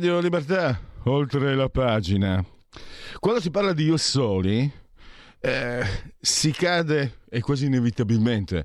Radio Libertà, oltre la pagina. Quando si parla di io soli, eh, si cade, e quasi inevitabilmente,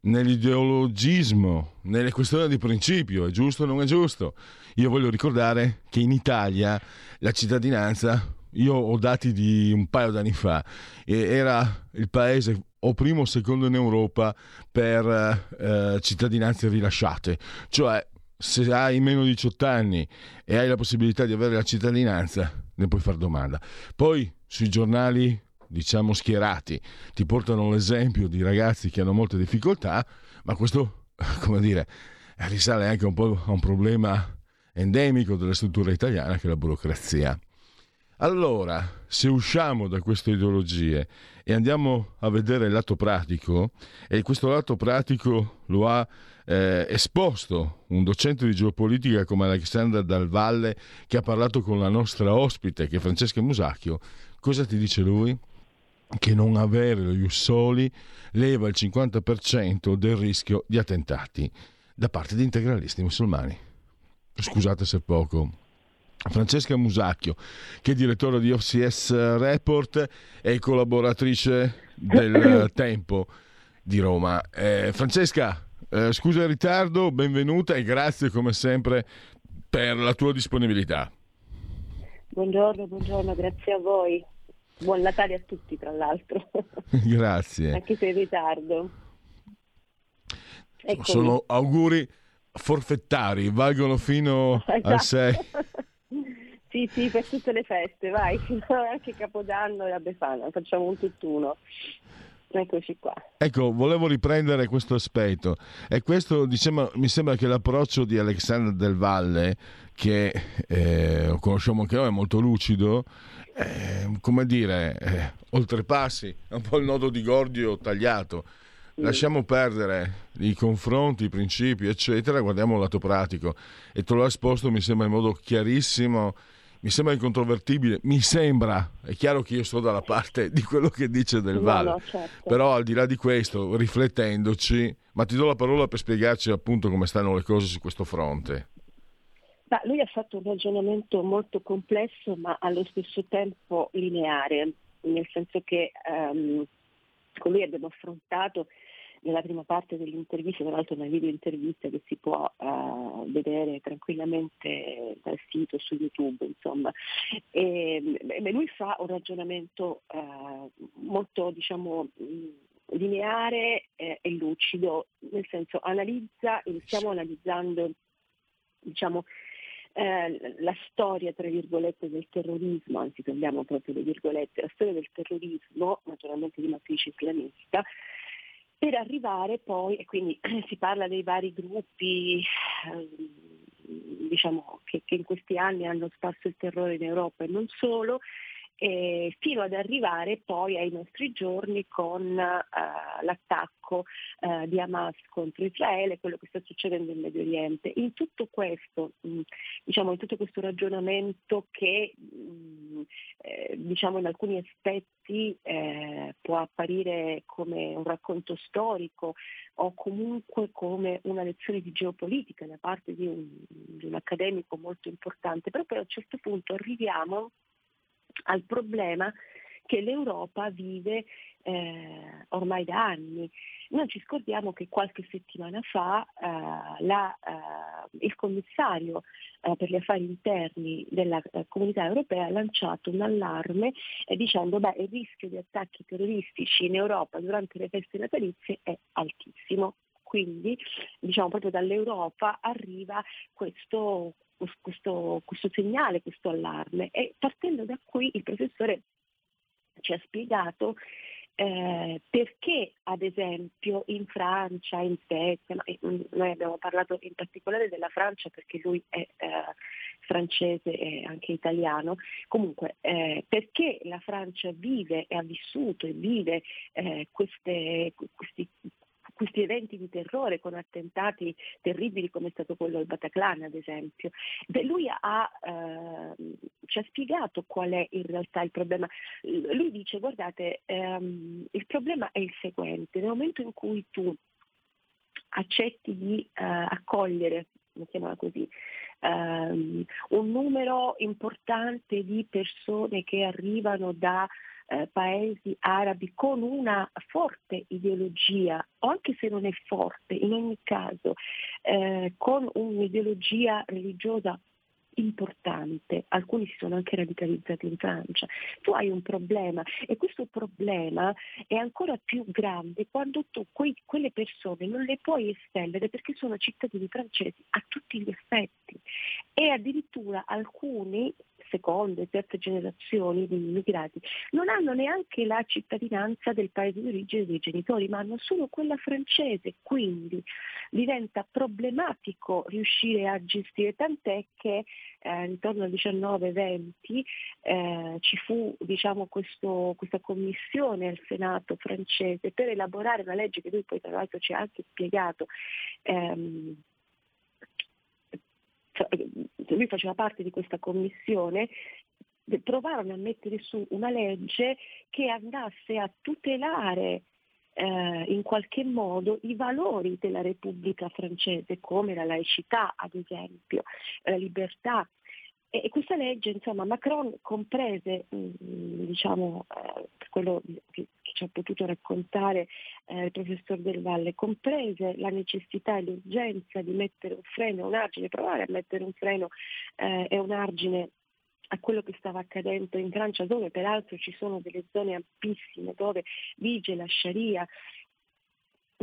nell'ideologismo, nelle questioni di principio, è giusto o non è giusto. Io voglio ricordare che in Italia la cittadinanza, io ho dati di un paio d'anni fa, era il paese o primo o secondo in Europa per eh, cittadinanze rilasciate, cioè se hai meno di 18 anni e hai la possibilità di avere la cittadinanza, ne puoi fare domanda. Poi sui giornali, diciamo schierati, ti portano l'esempio di ragazzi che hanno molte difficoltà, ma questo, come dire, risale anche un po' a un problema endemico della struttura italiana che è la burocrazia. Allora, se usciamo da queste ideologie e andiamo a vedere il lato pratico, e questo lato pratico lo ha eh, esposto un docente di geopolitica come Alexandra Dal Valle che ha parlato con la nostra ospite che è Francesca Musacchio, cosa ti dice lui? Che non avere lo Jussoli leva il 50% del rischio di attentati da parte di integralisti musulmani. Scusate se poco. Francesca Musacchio, che è direttore di OCS Report e collaboratrice del Tempo di Roma. Eh, Francesca, eh, scusa il ritardo, benvenuta e grazie come sempre per la tua disponibilità. Buongiorno, buongiorno, grazie a voi. Buon Natale a tutti, tra l'altro. grazie. Anche se in ritardo. Eccomi. Sono auguri forfettari, valgono fino esatto. al 6. sì, sì, per tutte le feste, vai, anche Capodanno e la Befana, facciamo un tutt'uno. Eccoci qua. Ecco, volevo riprendere questo aspetto. E questo, diciamo, mi sembra che l'approccio di Alexander Del Valle, che eh, conosciamo anche noi, è molto lucido, eh, come dire, eh, oltrepassi, è un po' il nodo di Gordio tagliato. Lasciamo perdere i confronti, i principi, eccetera, guardiamo il lato pratico. E te l'ho esposto, mi sembra in modo chiarissimo mi sembra incontrovertibile, mi sembra, è chiaro che io sto dalla parte di quello che dice Del Valle, no, no, certo. però al di là di questo, riflettendoci, ma ti do la parola per spiegarci appunto come stanno le cose su questo fronte. Ma lui ha fatto un ragionamento molto complesso ma allo stesso tempo lineare, nel senso che um, con lui abbiamo affrontato nella prima parte dell'intervista, tra l'altro una video intervista che si può uh, vedere tranquillamente dal sito su YouTube, insomma. E, e lui fa un ragionamento uh, molto, diciamo, lineare eh, e lucido, nel senso analizza, iniziamo analizzando diciamo, eh, la storia, tra virgolette, del terrorismo, anzi prendiamo proprio le virgolette, la storia del terrorismo, naturalmente di matrice islamista, per arrivare poi, e quindi si parla dei vari gruppi ehm, diciamo, che, che, in questi anni hanno sparso il terrore in Europa e non solo, eh, fino ad arrivare poi ai nostri giorni con uh, l'attacco uh, di Hamas contro Israele, quello che sta succedendo in Medio Oriente. In tutto questo, mh, diciamo, in tutto questo ragionamento che mh, eh, diciamo in alcuni aspetti eh, può apparire come un racconto storico o comunque come una lezione di geopolitica da parte di un, di un accademico molto importante, però poi a un certo punto arriviamo al problema che l'Europa vive eh, ormai da anni. Noi ci scordiamo che qualche settimana fa eh, la, eh, il commissario eh, per gli affari interni della eh, comunità europea ha lanciato un allarme eh, dicendo che il rischio di attacchi terroristici in Europa durante le feste natalizie è altissimo. Quindi diciamo proprio dall'Europa arriva questo, questo, questo segnale, questo allarme. E partendo da qui il professore ci ha spiegato eh, perché ad esempio in Francia, in Svezia, mm, noi abbiamo parlato in particolare della Francia perché lui è eh, francese e anche italiano, comunque eh, perché la Francia vive e ha vissuto e vive eh, queste, questi questi eventi di terrore con attentati terribili come è stato quello al Bataclan ad esempio. Beh, lui ha, eh, ci ha spiegato qual è in realtà il problema. Lui dice guardate ehm, il problema è il seguente, nel momento in cui tu accetti di eh, accogliere, mettiamola così, ehm, un numero importante di persone che arrivano da eh, paesi arabi con una forte ideologia, o anche se non è forte, in ogni caso, eh, con un'ideologia religiosa importante, alcuni si sono anche radicalizzati in Francia, tu hai un problema e questo problema è ancora più grande quando tu quei, quelle persone non le puoi estendere perché sono cittadini francesi a tutti gli effetti. E addirittura alcuni seconde, terze generazioni di immigrati non hanno neanche la cittadinanza del paese di origine dei genitori, ma hanno solo quella francese, quindi diventa problematico riuscire a gestire, tant'è che eh, intorno al 19-20 eh, ci fu diciamo, questo, questa commissione al Senato francese per elaborare una legge che lui poi tra l'altro ci ha anche spiegato. Ehm, cioè, lui faceva parte di questa commissione, provarono a mettere su una legge che andasse a tutelare eh, in qualche modo i valori della Repubblica francese, come la laicità ad esempio, la libertà. E, questa legge, insomma, Macron comprese, mh, mm, diciamo, eh, quello che, che, ci ha potuto raccontare eh, il professor Del Valle, comprese la necessità e l'urgenza di mettere un freno, un argine, provare a mettere un freno eh, e un argine a quello che stava accadendo in Francia, dove peraltro ci sono delle zone ampissime, dove vige la Sharia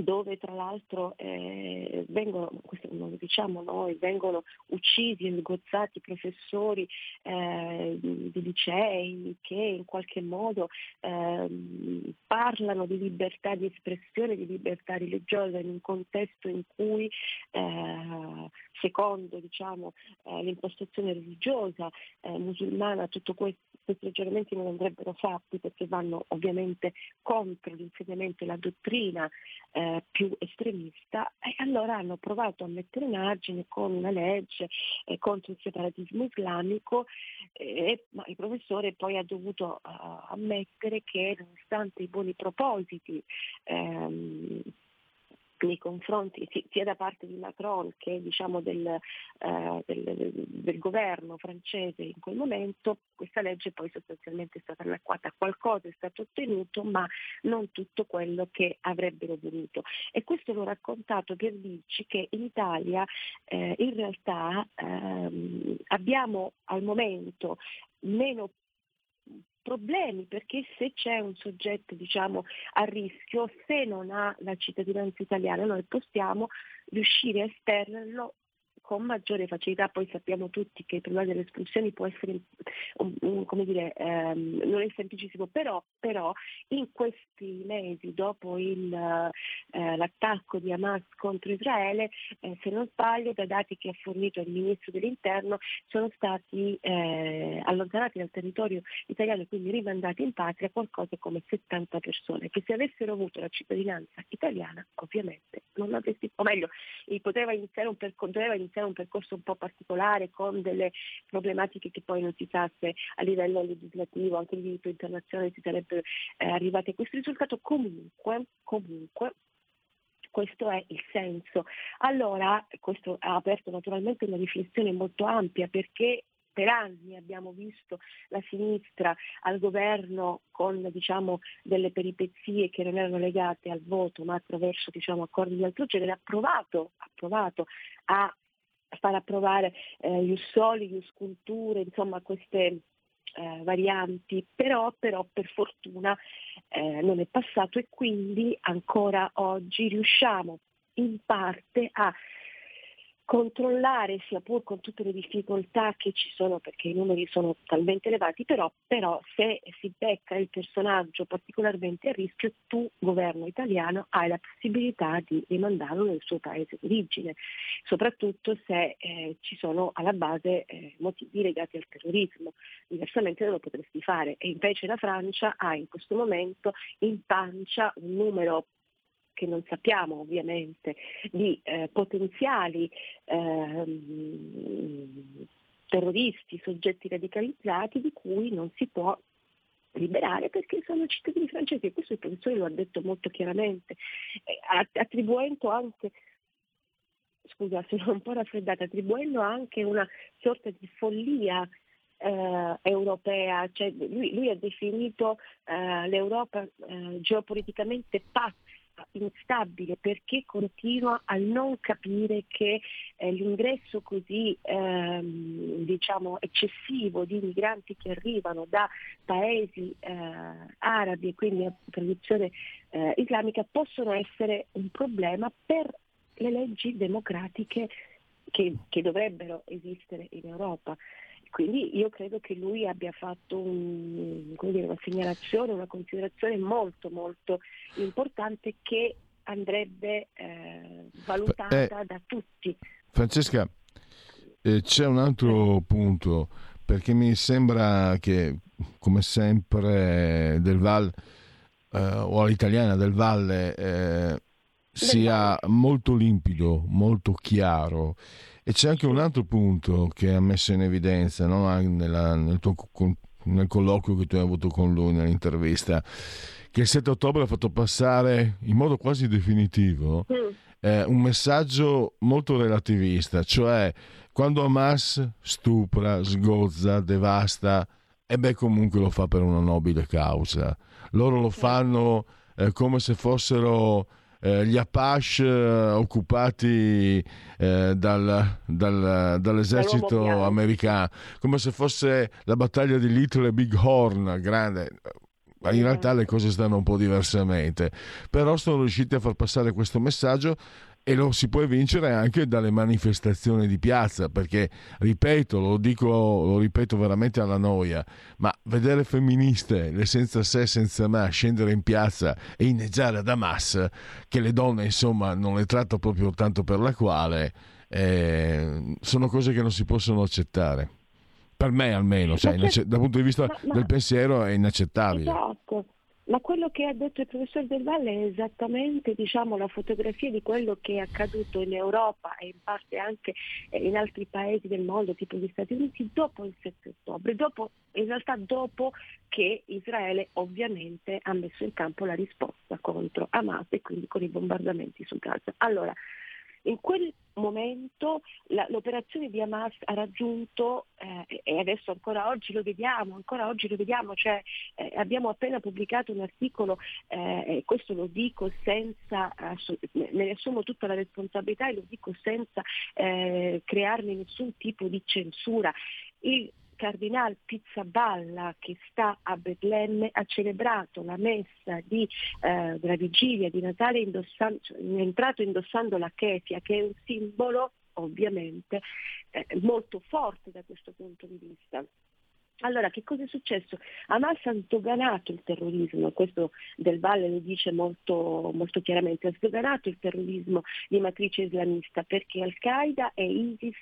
dove tra l'altro eh, vengono, questo non lo diciamo noi, vengono uccisi e sgozzati professori eh, di licei che in qualche modo eh, parlano di libertà di espressione, di libertà religiosa in un contesto in cui eh, secondo diciamo, eh, l'impostazione religiosa eh, musulmana tutto questo questi ragionamenti non andrebbero fatti perché vanno ovviamente contro l'insegnamento e la dottrina eh, più estremista e allora hanno provato a mettere in argine con una legge eh, contro il separatismo islamico eh, ma il professore poi ha dovuto uh, ammettere che nonostante i buoni propositi ehm, nei confronti sia da parte di Macron che diciamo, del, eh, del, del, governo francese in quel momento, questa legge poi sostanzialmente è stata anacquata, qualcosa è stato ottenuto ma non tutto quello che avrebbero voluto. E questo l'ho raccontato per dirci che in Italia eh, in realtà ehm, abbiamo al momento meno problemi perché se c'è un soggetto diciamo, a rischio, se non ha la cittadinanza italiana, noi possiamo riuscire a esternerlo con maggiore facilità, poi sappiamo tutti che il problema delle espulsioni può essere, um, um, come dire, ehm, non è semplicissimo, però, però, in questi mesi dopo il, eh, l'attacco di Hamas contro Israele, eh, se non sbaglio, da dati che ha fornito il Ministro dell'Interno, sono stati eh, allontanati dal territorio italiano e quindi rimandati in patria qualcosa come 70 persone, che se avessero avuto la cittadinanza italiana ovviamente non avresti, o meglio, poteva iniziare un percorso, iniziare un percorso un po' particolare con delle problematiche che poi non si sa se a livello legislativo, anche di diritto internazionale si sarebbe eh, arrivati a questo risultato. Comunque, comunque questo è il senso. Allora, questo ha aperto naturalmente una riflessione molto ampia perché per anni abbiamo visto la sinistra al governo con diciamo, delle peripezie che non erano legate al voto ma attraverso diciamo, accordi di altro genere, ha provato, ha provato a far approvare eh, Ius Soli, Ius Culture, insomma queste eh, varianti, però, però, per fortuna eh, non è passato e quindi ancora oggi riusciamo in parte a controllare, sia pur con tutte le difficoltà che ci sono, perché i numeri sono talmente elevati, però, però se si becca il personaggio particolarmente a rischio, tu, governo italiano, hai la possibilità di rimandarlo nel suo paese d'origine, soprattutto se eh, ci sono alla base eh, motivi legati al terrorismo. Diversamente non lo potresti fare e invece la Francia ha in questo momento in pancia un numero che non sappiamo ovviamente, di eh, potenziali eh, terroristi, soggetti radicalizzati di cui non si può liberare perché sono cittadini francesi e questo il professore lo ha detto molto chiaramente, eh, attribuendo anche scusa, sono un po' raffreddata, attribuendo anche una sorta di follia eh, europea, cioè, lui, lui, ha definito eh, l'Europa eh, geopoliticamente pazza instabile perché continua a non capire che eh, l'ingresso così ehm, diciamo eccessivo di migranti che arrivano da paesi eh, arabi e quindi a tradizione eh, islamica possono essere un problema per le leggi democratiche che, che dovrebbero esistere in Europa. Quindi io credo che lui abbia fatto un, dire, una segnalazione, una considerazione molto molto importante che andrebbe eh, valutata eh, da tutti. Francesca, eh, c'è un altro punto, perché mi sembra che, come sempre, Del Val, eh, o all'italiana Del Valle, eh, sia molto limpido, molto chiaro e c'è anche un altro punto che ha messo in evidenza no? Nella, nel, tuo, nel colloquio che tu hai avuto con lui, nell'intervista, che il 7 ottobre ha fatto passare in modo quasi definitivo mm. eh, un messaggio molto relativista, cioè quando Hamas stupra, sgozza, devasta, e beh comunque lo fa per una nobile causa. Loro lo fanno eh, come se fossero eh, gli Apache eh, occupati eh, dal, dal, dall'esercito americano, come se fosse la battaglia di Little Big Horn, grande. In realtà le cose stanno un po' diversamente. Però sono riusciti a far passare questo messaggio e lo si può vincere anche dalle manifestazioni di piazza, perché ripeto, lo dico, lo ripeto veramente alla noia, ma vedere femministe, le senza sé, senza ma, scendere in piazza e inneggiare ad Hamas, che le donne insomma non le tratta proprio tanto per la quale, eh, sono cose che non si possono accettare. Per me almeno, cioè, dal punto di vista ma, ma, del pensiero è inaccettabile. Esatto. Ma quello che ha detto il professor Del Valle è esattamente diciamo, la fotografia di quello che è accaduto in Europa e in parte anche eh, in altri paesi del mondo, tipo gli Stati Uniti, dopo il 7 ottobre, dopo, in realtà dopo che Israele ovviamente ha messo in campo la risposta contro Hamas e quindi con i bombardamenti su Gaza. Allora, in quel momento la, l'operazione di Hamas ha raggiunto, eh, e adesso ancora oggi lo vediamo, ancora oggi lo vediamo, cioè, eh, abbiamo appena pubblicato un articolo, eh, e questo lo dico senza, me ne assumo tutta la responsabilità e lo dico senza eh, crearmi nessun tipo di censura. Il Cardinal Pizzaballa che sta a Betlemme ha celebrato la messa di, eh, della vigilia di Natale indossando, cioè, è entrato indossando la chefia che è un simbolo ovviamente eh, molto forte da questo punto di vista. Allora, che cosa è successo? Hamas ha sdoganato il terrorismo, questo Del Valle lo dice molto, molto chiaramente, ha sdoganato il terrorismo di matrice islamista perché Al-Qaeda e ISIS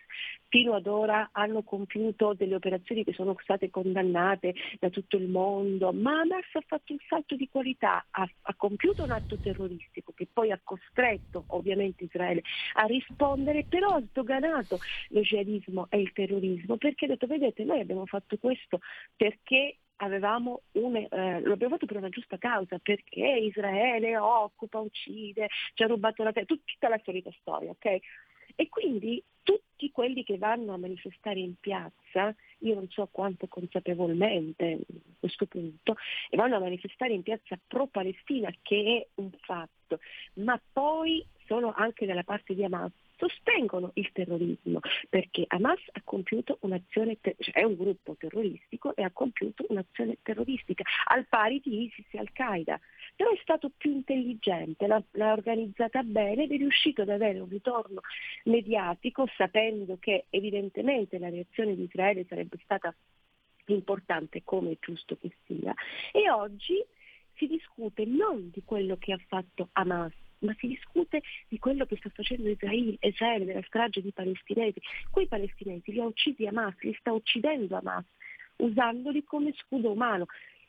fino ad ora hanno compiuto delle operazioni che sono state condannate da tutto il mondo, ma Hamas ha fatto un salto di qualità, ha, ha compiuto un atto terroristico che poi ha costretto ovviamente Israele a rispondere, però ha sdoganato lo jihadismo e il terrorismo perché ha detto vedete noi abbiamo fatto questo perché avevamo un, eh, lo abbiamo fatto per una giusta causa, perché Israele occupa, uccide, ci ha rubato la terra, tutta la solita storia, ok? E quindi tutti quelli che vanno a manifestare in piazza, io non so quanto consapevolmente a questo punto, e vanno a manifestare in piazza pro-Palestina, che è un fatto, ma poi sono anche dalla parte di Hamas, sostengono il terrorismo, perché Hamas ha compiuto un'azione, ter- cioè è un gruppo terroristico e ha compiuto un'azione terroristica, al pari di ISIS e Al-Qaeda. però è stato più intelligente, l'ha, l'ha organizzata bene ed è riuscito ad avere un ritorno mediatico sapendo che evidentemente la reazione di Israele sarebbe stata importante come è giusto che sia e oggi si discute non di quello che ha fatto Hamas, ma si discute di quello che sta facendo Israele, Israele della strage di palestinesi. Quei palestinesi li ha uccisi Hamas, li sta uccidendo Hamas, usandoli come scudo umano.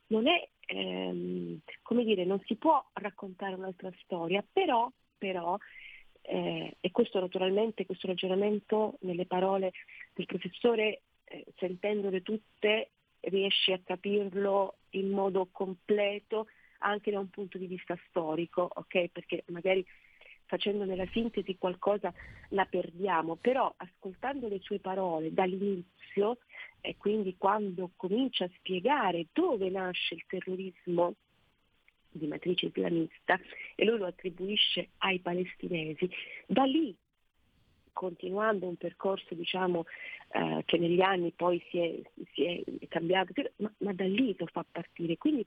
Non è, ehm, come dire, non si può raccontare un'altra storia, però, però eh, e questo naturalmente, questo ragionamento nelle parole del professore, eh, sentendole tutte, riesce a capirlo in modo completo anche da un punto di vista storico, ok? Perché magari facendo nella sintesi qualcosa la perdiamo, però ascoltando le sue parole dall'inizio e quindi quando comincia a spiegare dove nasce il terrorismo di matrice islamista e lui lo attribuisce ai palestinesi, da lì continuando un percorso diciamo, eh, che negli anni poi si è, si è cambiato, ma, ma, da lì lo fa partire. Quindi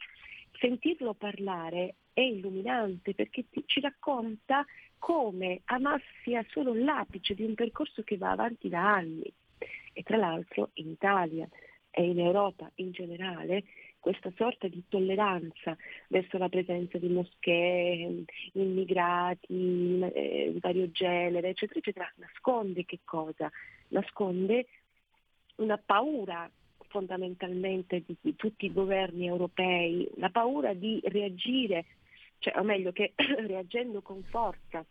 sentirlo parlare è illuminante perché ti, ci racconta come Hamas sia solo l'apice di un percorso che va avanti da anni. E tra l'altro in Italia e in Europa in generale questa sorta di tolleranza verso la presenza di moschee, immigrati eh, di vario genere, eccetera, eccetera, nasconde che cosa? Nasconde una paura fondamentalmente di, tutti i governi europei, la paura di reagire, cioè, o meglio che reagendo con forza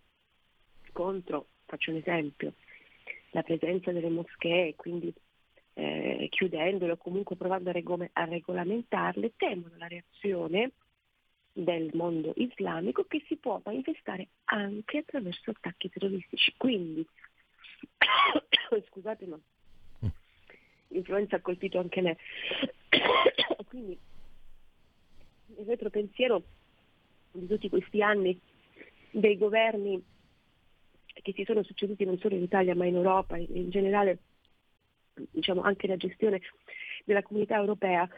contro, faccio un esempio, la presenza delle moschee, quindi eh, chiudendole o comunque provando a, regome, a regolamentarle, temono la reazione del mondo islamico che si può manifestare anche attraverso attacchi terroristici. Quindi, scusate ma l'influenza ha colpito anche me. Quindi il retropensiero di tutti questi anni dei governi che si sono succeduti non solo in Italia ma in Europa, in generale diciamo, anche la gestione della comunità europea,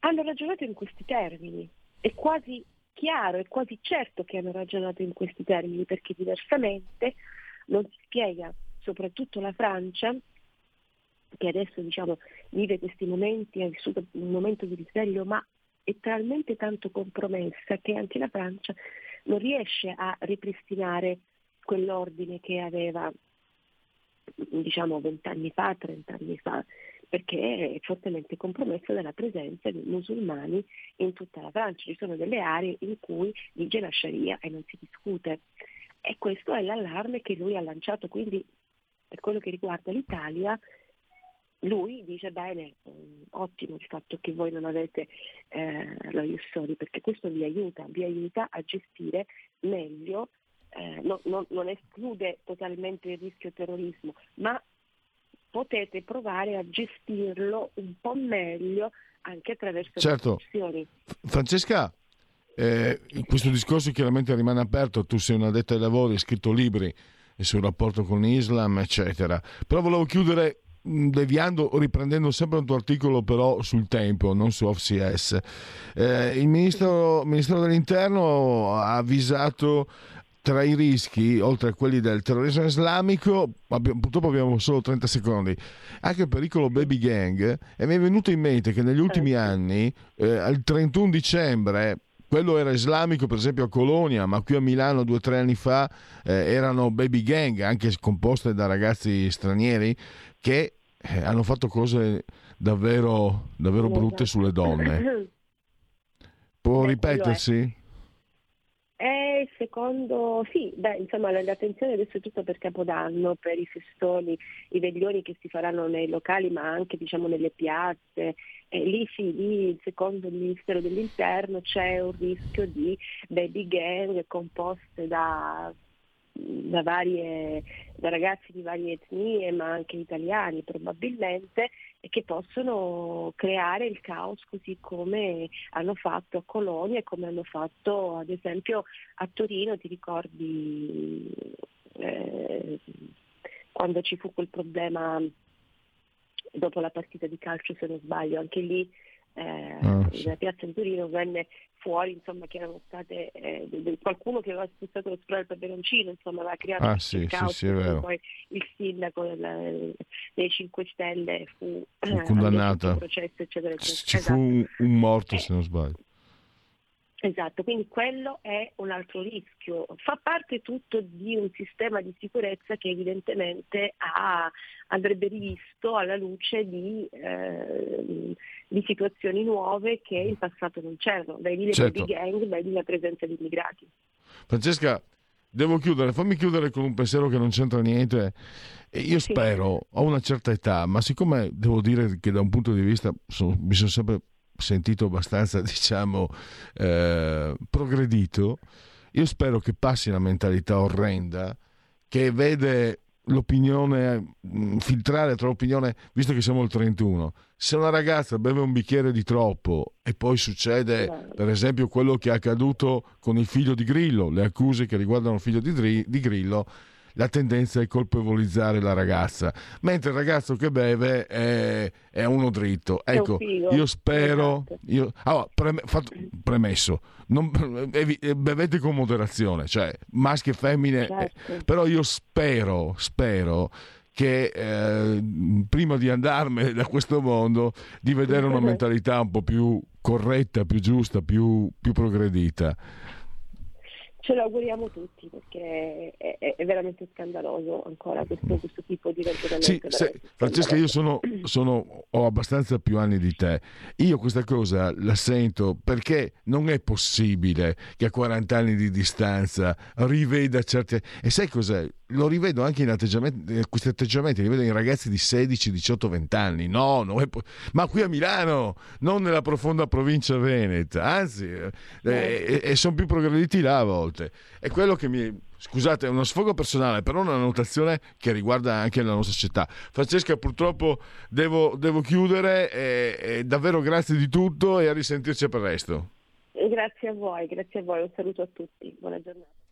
hanno ragionato in questi termini. È quasi chiaro, è quasi certo che hanno ragionato in questi termini, perché diversamente non si spiega, soprattutto la Francia, che adesso diciamo, vive questi momenti, ha vissuto un momento di risveglio, ma è talmente tanto compromessa che anche la Francia non riesce a ripristinare quell'ordine che aveva diciamo vent'anni fa, trent'anni fa, perché è fortemente compromessa dalla presenza di musulmani in tutta la Francia. Ci sono delle aree in cui vige la Sharia e non si discute. E questo è l'allarme che lui ha lanciato. Quindi per quello che riguarda l'Italia, lui dice bene, mm, ottimo il fatto che voi non avete eh, lo Iussoli, perché questo vi aiuta, vi aiuta a gestire meglio eh, no, no, non esclude totalmente il rischio terrorismo, ma potete provare a gestirlo un po' meglio anche attraverso certo. le Francesca, eh, questo discorso chiaramente rimane aperto, tu sei una detta ai lavori, hai scritto libri sul rapporto con l'Islam, eccetera. Però volevo chiudere deviando o riprendendo sempre un tuo articolo però sul tempo, non su OFCS. Eh, il ministro, ministro dell'Interno ha avvisato tra i rischi, oltre a quelli del terrorismo islamico, abbiamo, purtroppo abbiamo solo 30 secondi, anche il pericolo baby gang, e mi è venuto in mente che negli ultimi certo. anni, eh, il 31 dicembre, quello era islamico per esempio a Colonia, ma qui a Milano due o tre anni fa eh, erano baby gang, anche composte da ragazzi stranieri, che eh, hanno fatto cose davvero, davvero brutte sulle donne. Può ripetersi? E secondo, sì, beh, insomma l'attenzione adesso è tutta per Capodanno, per i festoni, i veglioni che si faranno nei locali ma anche diciamo nelle piazze. E lì sì, lì secondo il Ministero dell'Interno c'è un rischio di baby gang composte da da, varie, da ragazzi di varie etnie, ma anche italiani probabilmente, e che possono creare il caos così come hanno fatto a Colonia e come hanno fatto ad esempio a Torino, ti ricordi eh, quando ci fu quel problema dopo la partita di calcio se non sbaglio, anche lì eh, ah, sì. nella piazza di Torino venne fuori insomma che erano state eh, qualcuno che aveva spuzzato lo spray al peperoncino insomma aveva creato ah, sì, caos, sì, poi il sindaco delle, dei 5 Stelle fu, fu eh, condannato processo eccetera, eccetera. ci esatto. fu un, un morto se non sbaglio Esatto, quindi quello è un altro rischio. Fa parte tutto di un sistema di sicurezza che evidentemente ha, andrebbe rivisto alla luce di, eh, di, situazioni nuove che in passato non c'erano, vedi le certo. gang, vedi la presenza di immigrati. Francesca, devo chiudere, fammi chiudere con un pensiero che non c'entra niente. Io sì. spero, ho una certa età, ma siccome devo dire che da un punto di vista sono, mi sono sempre sentito abbastanza, diciamo, eh, progredito, io spero che passi la mentalità orrenda che vede l'opinione, mm, filtrare tra l'opinione, visto che siamo al 31, se una ragazza beve un bicchiere di troppo e poi succede, per esempio, quello che è accaduto con il figlio di Grillo, le accuse che riguardano il figlio di, di Grillo, la tendenza è colpevolizzare la ragazza, mentre il ragazzo che beve è, è uno dritto. Ecco, io spero, esatto. io, allora, pre, fatto, premesso, non, bevete con moderazione, cioè maschi e femmine, certo. però io spero, spero che eh, prima di andarmene da questo mondo di vedere una mentalità un po' più corretta, più giusta, più, più progredita ce lo auguriamo tutti perché è, è, è veramente scandaloso ancora questo, questo tipo di ragionamento. Sì, se, Francesca, io sono, sono, ho abbastanza più anni di te. Io questa cosa la sento perché non è possibile che a 40 anni di distanza riveda certe... E sai cos'è? lo rivedo anche in atteggiamenti, eh, questi atteggiamenti, li vedo in ragazzi di 16, 18, 20 anni. No, po- ma qui a Milano, non nella profonda provincia veneta, anzi, eh, eh, e sono più progrediti là a volte. È quello che mi. Scusate, è uno sfogo personale, però una notazione che riguarda anche la nostra città. Francesca, purtroppo devo, devo chiudere. E, e davvero grazie di tutto e a risentirci per presto. Grazie a voi, grazie a voi. Un saluto a tutti. Buona giornata.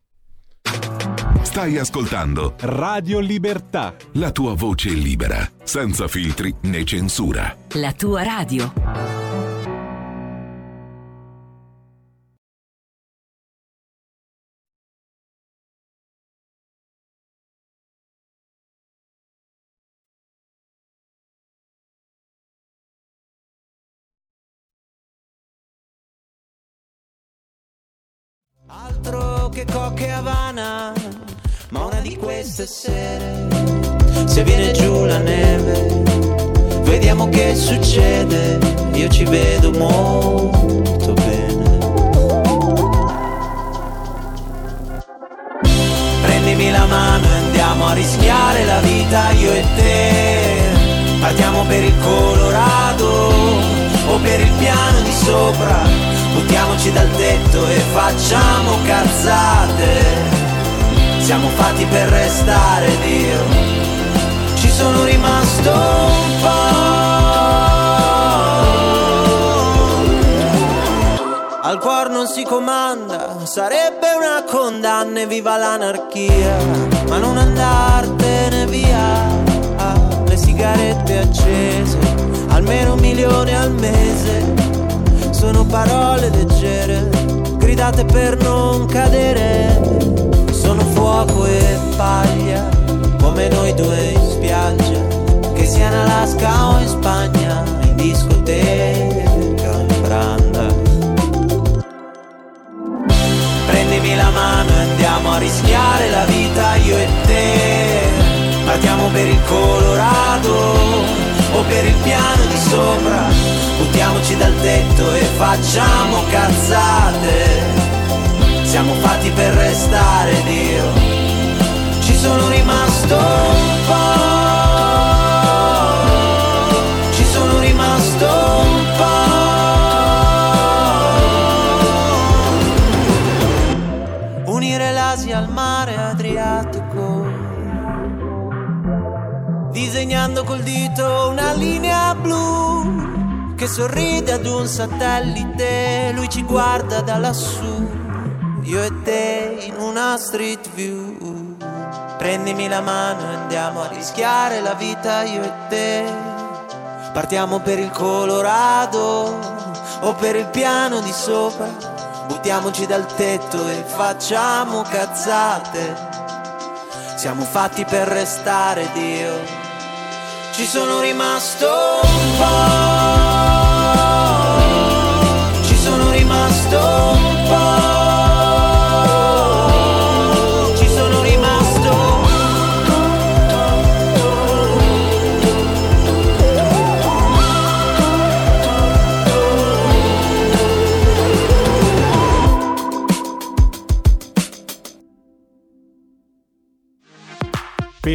Stai ascoltando Radio Libertà. La tua voce libera, senza filtri né censura. La tua radio. Altro che cocche Havana ma una di queste sere, se viene giù la neve, vediamo che succede, io ci vedo molto bene. Prendimi la mano e andiamo a rischiare la vita io e te. Partiamo per il Colorado o per il piano di sopra, buttiamoci dal tetto e facciamo cazzate. Siamo fatti per restare Dio. Ci sono rimasto un po' Al cuore non si comanda Sarebbe una condanna e viva l'anarchia. Ma non andartene via Le sigarette accese Almeno un milione al mese Sono parole leggere Gridate per non cadere sono fuoco e paglia, come noi due in spiaggia, che sia in Alaska o in Spagna, in discoteca in branda. Prendimi la mano e andiamo a rischiare la vita io e te. Partiamo per il Colorado o per il piano di sopra, buttiamoci dal tetto e facciamo cazzate. Siamo fatti per restare Dio. Ci sono rimasto un po' Ci sono rimasto un po' Unire l'Asia al mare Adriatico. Disegnando col dito una linea blu Che sorride ad un satellite Lui ci guarda da lassù io e te in una street view. Prendimi la mano e andiamo a rischiare la vita io e te. Partiamo per il Colorado o per il piano di sopra. Buttiamoci dal tetto e facciamo cazzate. Siamo fatti per restare Dio. Ci sono rimasto un po'.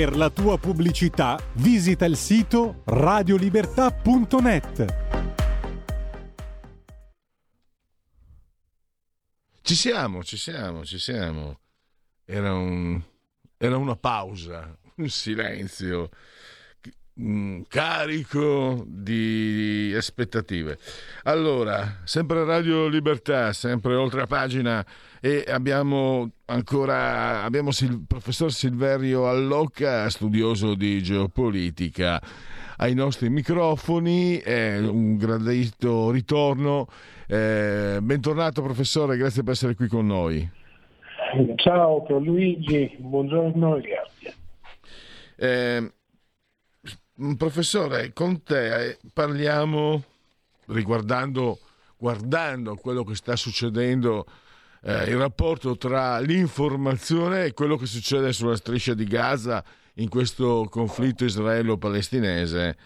Per la tua pubblicità visita il sito radiolibertà.net. Ci siamo, ci siamo, ci siamo. Era, un, era una pausa, un silenzio carico di aspettative. Allora, sempre Radio Libertà, sempre oltre a pagina e abbiamo ancora abbiamo il professor Silverio Allocca, studioso di geopolitica, ai nostri microfoni. È un gradito ritorno. Eh, bentornato professore, grazie per essere qui con noi. Ciao Luigi, buongiorno e grazie. Eh, professore, con te eh, parliamo riguardando, guardando quello che sta succedendo eh, il rapporto tra l'informazione e quello che succede sulla striscia di Gaza in questo conflitto israelo-palestinese.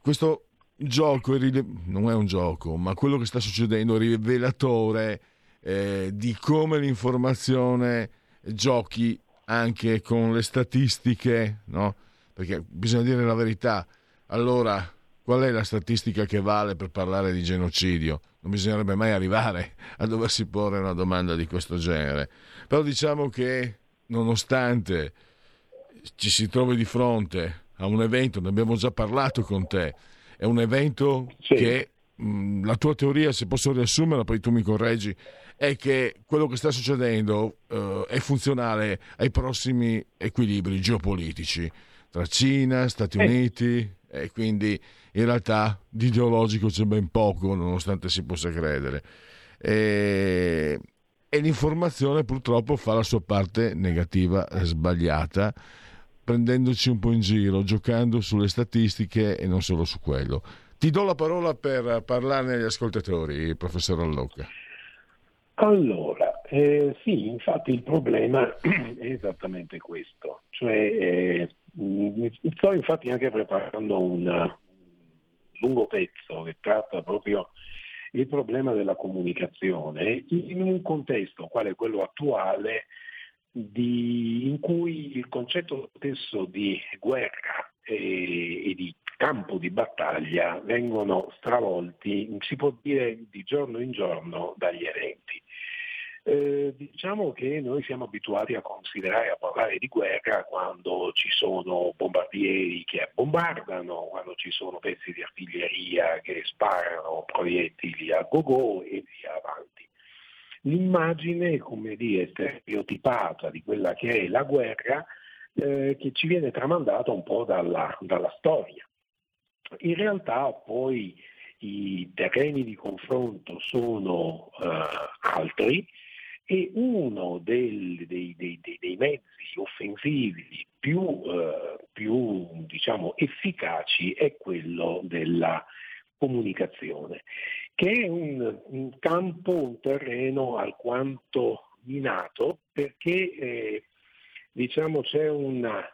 Questo gioco non è un gioco, ma quello che sta succedendo è rivelatore eh, di come l'informazione giochi anche con le statistiche, no? Perché bisogna dire la verità. Allora, qual è la statistica che vale per parlare di genocidio? Non bisognerebbe mai arrivare a doversi porre una domanda di questo genere. Però diciamo che nonostante ci si trovi di fronte a un evento, ne abbiamo già parlato con te, è un evento sì. che mh, la tua teoria, se posso riassumerla, poi tu mi correggi, è che quello che sta succedendo uh, è funzionale ai prossimi equilibri geopolitici tra Cina, Stati Uniti e quindi in realtà di ideologico c'è ben poco, nonostante si possa credere. E, e l'informazione purtroppo fa la sua parte negativa e sbagliata, prendendoci un po' in giro, giocando sulle statistiche e non solo su quello. Ti do la parola per parlarne agli ascoltatori, professor Allocca. Allora, eh, sì, infatti il problema è esattamente questo, cioè eh, sto infatti anche preparando una, lungo pezzo che tratta proprio il problema della comunicazione in un contesto quale quello attuale di, in cui il concetto stesso di guerra e, e, di campo di battaglia vengono stravolti, si può dire di giorno in giorno, dagli eventi. Eh, diciamo che noi siamo abituati a considerare, a parlare di guerra quando ci sono bombardieri che bombardano, quando ci sono pezzi di artiglieria che sparano proiettili a go-go e via avanti. L'immagine, come dire, stereotipata di quella che è la guerra, eh, che ci viene tramandata un po' dalla, dalla storia. In realtà poi i terreni di confronto sono eh, altri, e uno del, dei, dei, dei, mezzi offensivi più, eh, più diciamo, efficaci è quello della comunicazione, che è un, un campo, un terreno alquanto minato perché eh, diciamo, c'è una,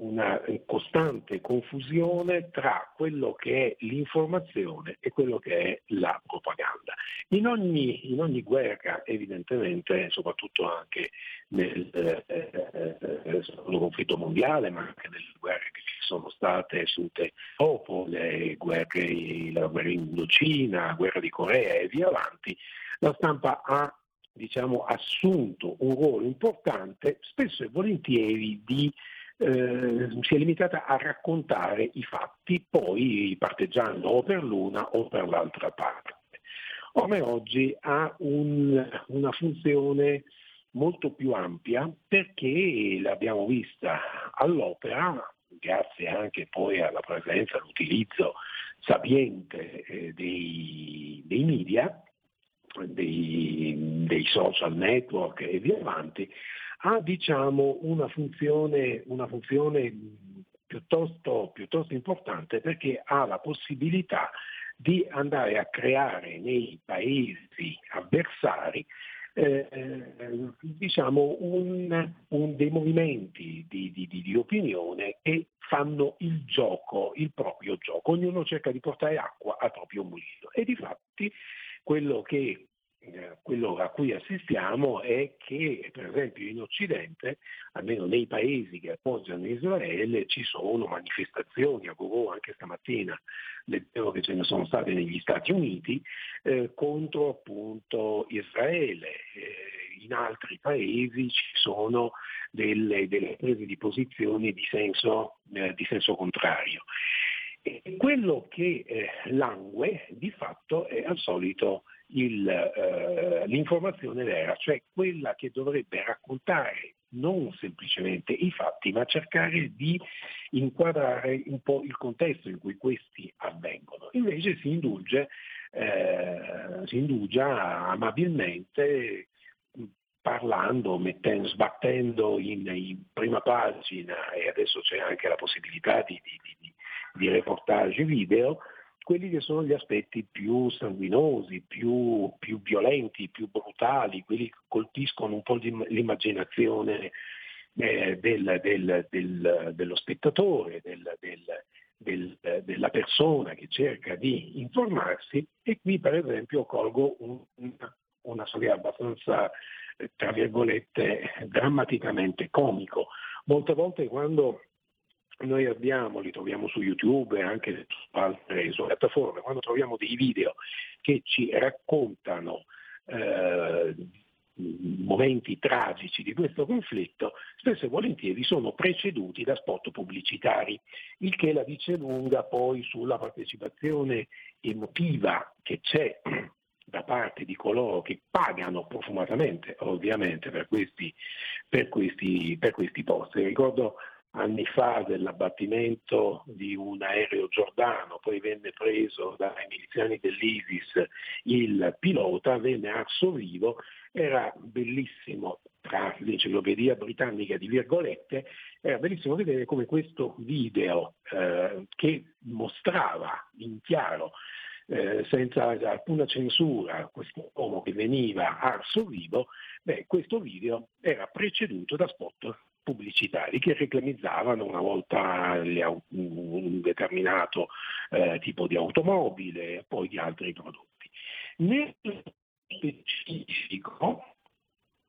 una costante confusione tra quello che è l'informazione e quello che è la propaganda. In ogni, in ogni guerra, evidentemente, soprattutto anche nel eh, eh, conflitto mondiale, ma anche nelle guerre che ci sono state assunte dopo, le guerre, la guerra in Indocina, la guerra di Corea e via avanti, la stampa ha diciamo, assunto un ruolo importante, spesso e volentieri di eh, si è limitata a raccontare i fatti, poi parteggiando o per l'una o per l'altra parte. Come oggi ha un, una funzione molto più ampia perché l'abbiamo vista all'opera grazie anche poi alla presenza, all'utilizzo sapiente eh, dei, dei media, dei, dei, social network e via avanti, ha diciamo, una funzione, una funzione piuttosto, piuttosto importante perché ha la possibilità di andare a creare nei paesi avversari eh, diciamo un, un, dei movimenti di, di, di, opinione che fanno il gioco, il proprio gioco. Ognuno cerca di portare acqua al proprio mulino e di fatti quello che eh, quello a cui assistiamo è che per esempio in Occidente, almeno nei paesi che appoggiano Israele, ci sono manifestazioni, a Govò anche stamattina leggevo che ce ne sono state negli Stati Uniti, eh, contro appunto Israele. Eh, in altri paesi ci sono delle, delle prese di posizioni di senso, eh, di senso contrario. E quello che eh, langue di fatto è al solito il, eh, l'informazione vera, cioè quella che dovrebbe raccontare non semplicemente i fatti, ma cercare di inquadrare un po' il contesto in cui questi avvengono. Invece si indulge, eh, si indugia amabilmente parlando, mettendo, sbattendo in, in, prima pagina e adesso c'è anche la possibilità di, di, di, di reportage video, quelli che sono gli aspetti più sanguinosi, più, più violenti, più brutali, quelli che colpiscono un po' l'immaginazione eh, del, del, del, dello spettatore, della persona che cerca di informarsi e qui per esempio colgo un, una storia abbastanza, tra virgolette, drammaticamente comico. Molte volte quando noi abbiamo, li troviamo su YouTube e anche su altre piattaforme, quando troviamo dei video che ci raccontano eh, momenti tragici di questo conflitto, spesso e volentieri sono preceduti da spot pubblicitari, il che la dice lunga poi sulla partecipazione emotiva che c'è da parte di coloro che pagano profumatamente ovviamente per questi, per questi, per questi post. Ricordo anni fa dell'abbattimento di un aereo giordano, poi venne preso dai miliziani dell'ISIS. Il pilota, venne arso vivo, era bellissimo, tra l'enciclopedia britannica di virgolette, era bellissimo vedere come questo video eh, che mostrava in chiaro eh, senza alcuna censura questo uomo che veniva arso vivo, beh, questo video era preceduto da spot pubblicitari che reclamizzavano una volta un determinato eh, tipo di automobile, poi di altri prodotti. Nel specifico,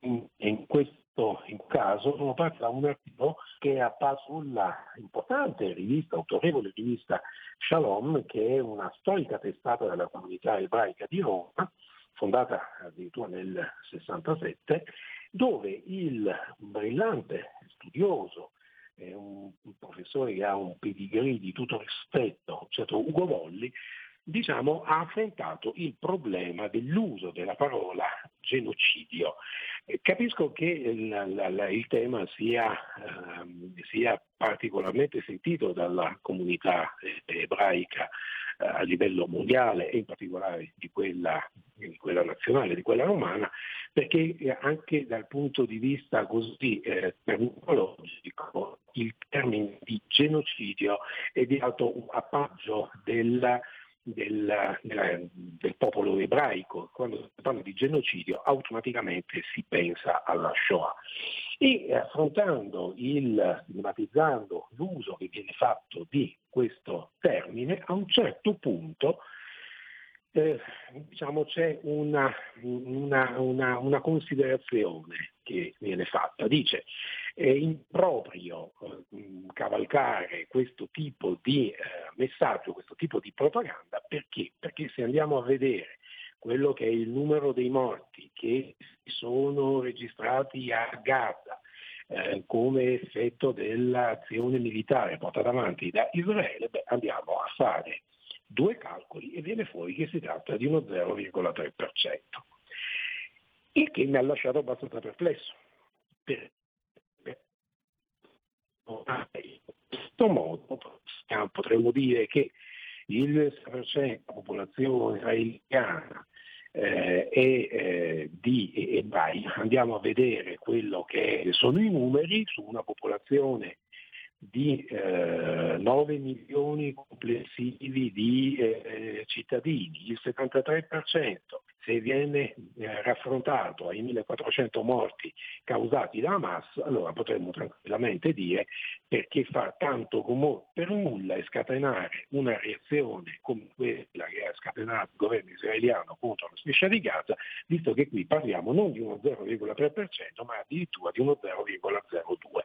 in questo caso, sono parte da un articolo che è apparso sulla importante rivista, autorevole rivista Shalom, che è una storica testata della comunità ebraica di Roma, fondata addirittura nel 67, dove il brillante studioso, eh, un, un, professore che ha un pedigree di tutto rispetto, certo Ugo Volli, diciamo, ha affrontato il problema dell'uso della parola genocidio. Eh, capisco che il, il tema sia, eh, sia, particolarmente sentito dalla comunità ebraica eh, a livello mondiale e in particolare di quella, di quella, nazionale, di quella romana, perché eh, anche dal punto di vista così eh, terminologico il termine di genocidio è di alto appaggio della del, del, del, popolo ebraico, quando si parla di genocidio automaticamente si pensa alla Shoah. E affrontando il, stigmatizzando l'uso che viene fatto di questo termine, a un certo punto eh, diciamo, c'è una, una, una, una, considerazione che viene fatta. Dice è improprio eh, cavalcare questo tipo di eh, messaggio, questo tipo di propaganda, perché? Perché se andiamo a vedere quello che è il numero dei morti che sono registrati a Gaza, eh, come effetto dell'azione militare portata avanti da Israele, beh, andiamo a fare due calcoli e viene fuori che si tratta di uno 0,3%. Il che mi ha lasciato abbastanza perplesso. Per, per, questo modo potremmo dire che il 6% della popolazione israeliana eh, e, eh, di ebrei, andiamo a vedere quello che sono i numeri su una popolazione di eh, 9 milioni complessivi di eh, cittadini, il 73% se viene eh, raffrontato ai 1400 morti causati da Hamas, allora potremmo tranquillamente dire perché far tanto rumore per nulla e scatenare una reazione come quella che ha scatenato il governo israeliano contro la striscia di Gaza, visto che qui parliamo non di uno 0,3% ma addirittura di uno 0,02%,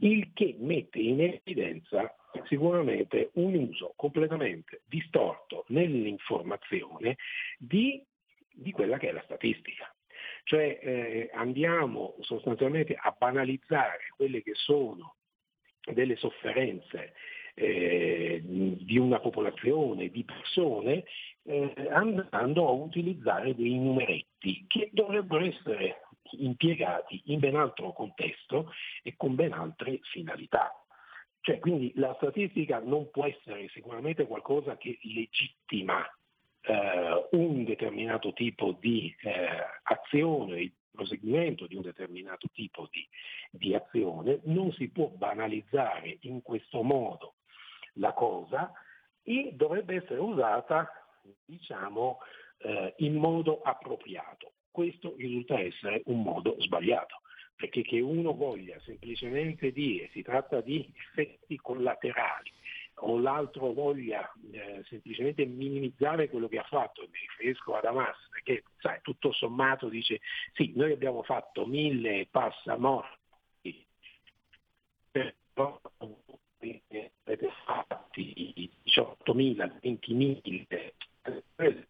il che mette in evidenza sicuramente un uso completamente distorto nell'informazione di di quella che è la statistica. Cioè eh, andiamo sostanzialmente a banalizzare quelle che sono delle sofferenze eh, di una popolazione, di persone, eh, andando a utilizzare dei numeretti che dovrebbero essere impiegati in ben altro contesto e con ben altre finalità. Cioè, quindi la statistica non può essere sicuramente qualcosa che legittima eh, un determinato tipo di eh, azione, il proseguimento di un determinato tipo di, di azione, non si può banalizzare in questo modo la cosa e dovrebbe essere usata diciamo, eh, in modo appropriato. Questo risulta essere un modo sbagliato, perché che uno voglia semplicemente dire si tratta di effetti collaterali o l'altro voglia eh, semplicemente minimizzare quello che ha fatto, mi riferisco ad Hamas, perché sai, tutto sommato dice sì, noi abbiamo fatto mille passamorti, però avete fatti 18.000, 20.000,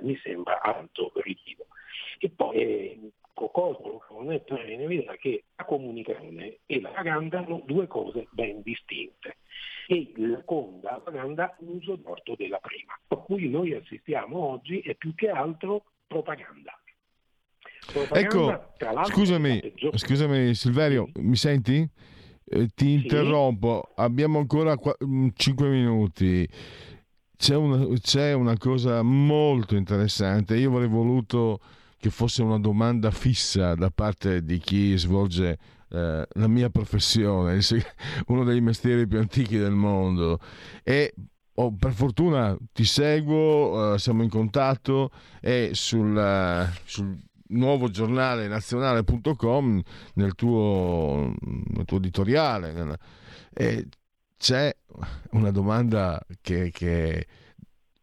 mi sembra alto ridicolo. E poi eh, Cosmo lo mettere in evidenza che la comunicazione e la propaganda sono due cose ben distinte e la seconda propaganda uso torto della prima. Per cui noi assistiamo oggi è più che altro propaganda. propaganda ecco, scusami, scusami Silverio, mi senti? Eh, ti interrompo, sì. abbiamo ancora qu- 5 mm, minuti. C'è una, c'è una cosa molto interessante, io avrei voluto che fosse una domanda fissa da parte di chi svolge eh, la mia professione, uno dei mestieri più antichi del mondo. E oh, per fortuna ti seguo, eh, siamo in contatto e sul, uh, sul nuovo giornale nazionale.com nel tuo, nel tuo editoriale nella, c'è una domanda che, che,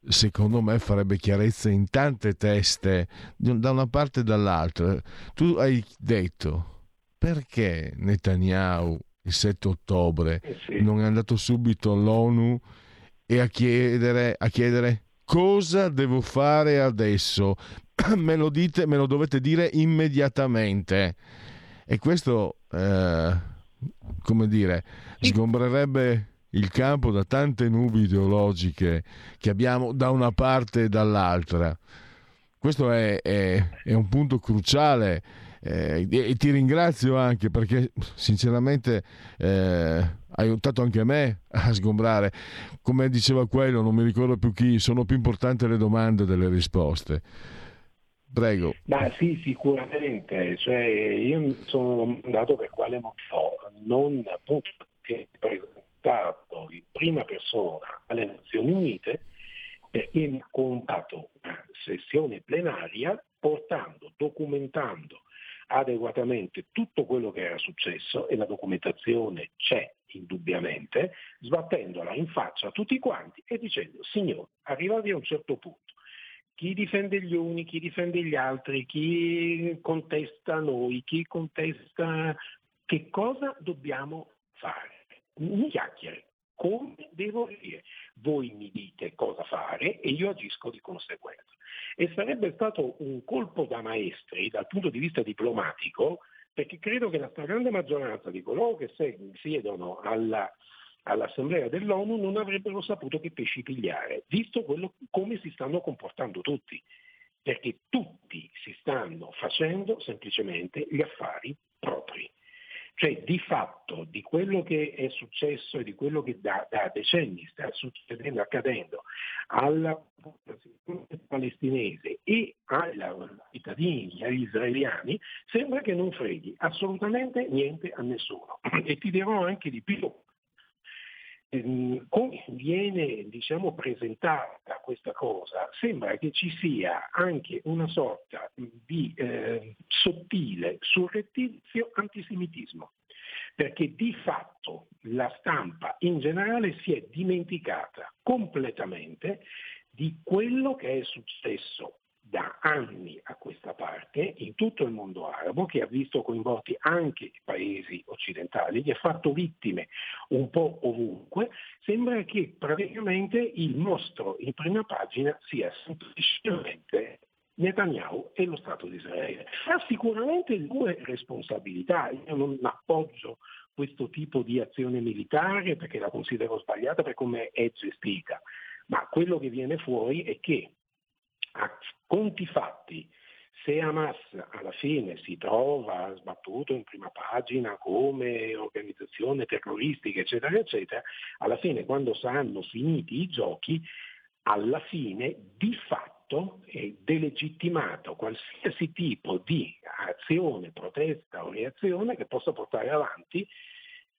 secondo me farebbe chiarezza in tante teste da una parte e dall'altra tu hai detto perché Netanyahu il 7 ottobre eh sì. non è andato subito all'ONU e a chiedere, a chiedere cosa devo fare adesso? me lo dite, me lo dovete dire immediatamente. E questo, eh, come dire, sgombrerebbe il campo da tante nubi ideologiche che abbiamo da una parte e dall'altra. Questo è, è, è un punto cruciale eh, e ti ringrazio anche perché sinceramente eh, hai aiutato anche me a sgombrare. Come diceva quello, non mi ricordo più chi, sono più importanti le domande delle risposte. Prego. Ma sì, sicuramente. Cioè, io mi sono domandato per quale motivo non appunto presentato in prima persona alle Nazioni Unite perché mi ha contato una sessione plenaria portando, documentando adeguatamente tutto quello che era successo e la documentazione c'è indubbiamente, sbattendola in faccia a tutti quanti e dicendo signori, arrivati a un certo punto, chi difende gli uni, chi difende gli altri, chi contesta noi, chi contesta che cosa dobbiamo fare? Mi chiacchiere, come devo dire? Voi mi dite cosa fare e io agisco di conseguenza e sarebbe stato un colpo da maestri dal punto di vista diplomatico perché credo che la stragrande maggioranza di coloro che siedono alla, all'Assemblea dell'ONU non avrebbero saputo che pesci pigliare, visto quello, come si stanno comportando tutti, perché tutti si stanno facendo semplicemente gli affari propri. Cioè di fatto di quello che è successo e di quello che da, da decenni sta succedendo, accadendo alla popolazione palestinese e ai cittadini, israeliani, sembra che non freghi assolutamente niente a nessuno. E ti dirò anche di più, come viene diciamo, presentata questa cosa, sembra che ci sia anche una sorta di eh, sottile surrettizio antisemitismo, perché di fatto la stampa in generale si è dimenticata completamente di quello che è successo da anni a questa parte in tutto il mondo arabo, che ha visto coinvolti anche i paesi occidentali, che ha fatto vittime un po' ovunque, sembra che praticamente il mostro in prima pagina sia semplicemente Netanyahu e lo Stato di Israele. Ha sicuramente due responsabilità, io non appoggio questo tipo di azione militare perché la considero sbagliata per come è gestita, ma quello che viene fuori è che a conti fatti, se Hamas alla fine si trova sbattuto in prima pagina come organizzazione terroristica, eccetera, eccetera, alla fine quando saranno finiti i giochi, alla fine di fatto è delegittimato qualsiasi tipo di azione, protesta o reazione che possa portare avanti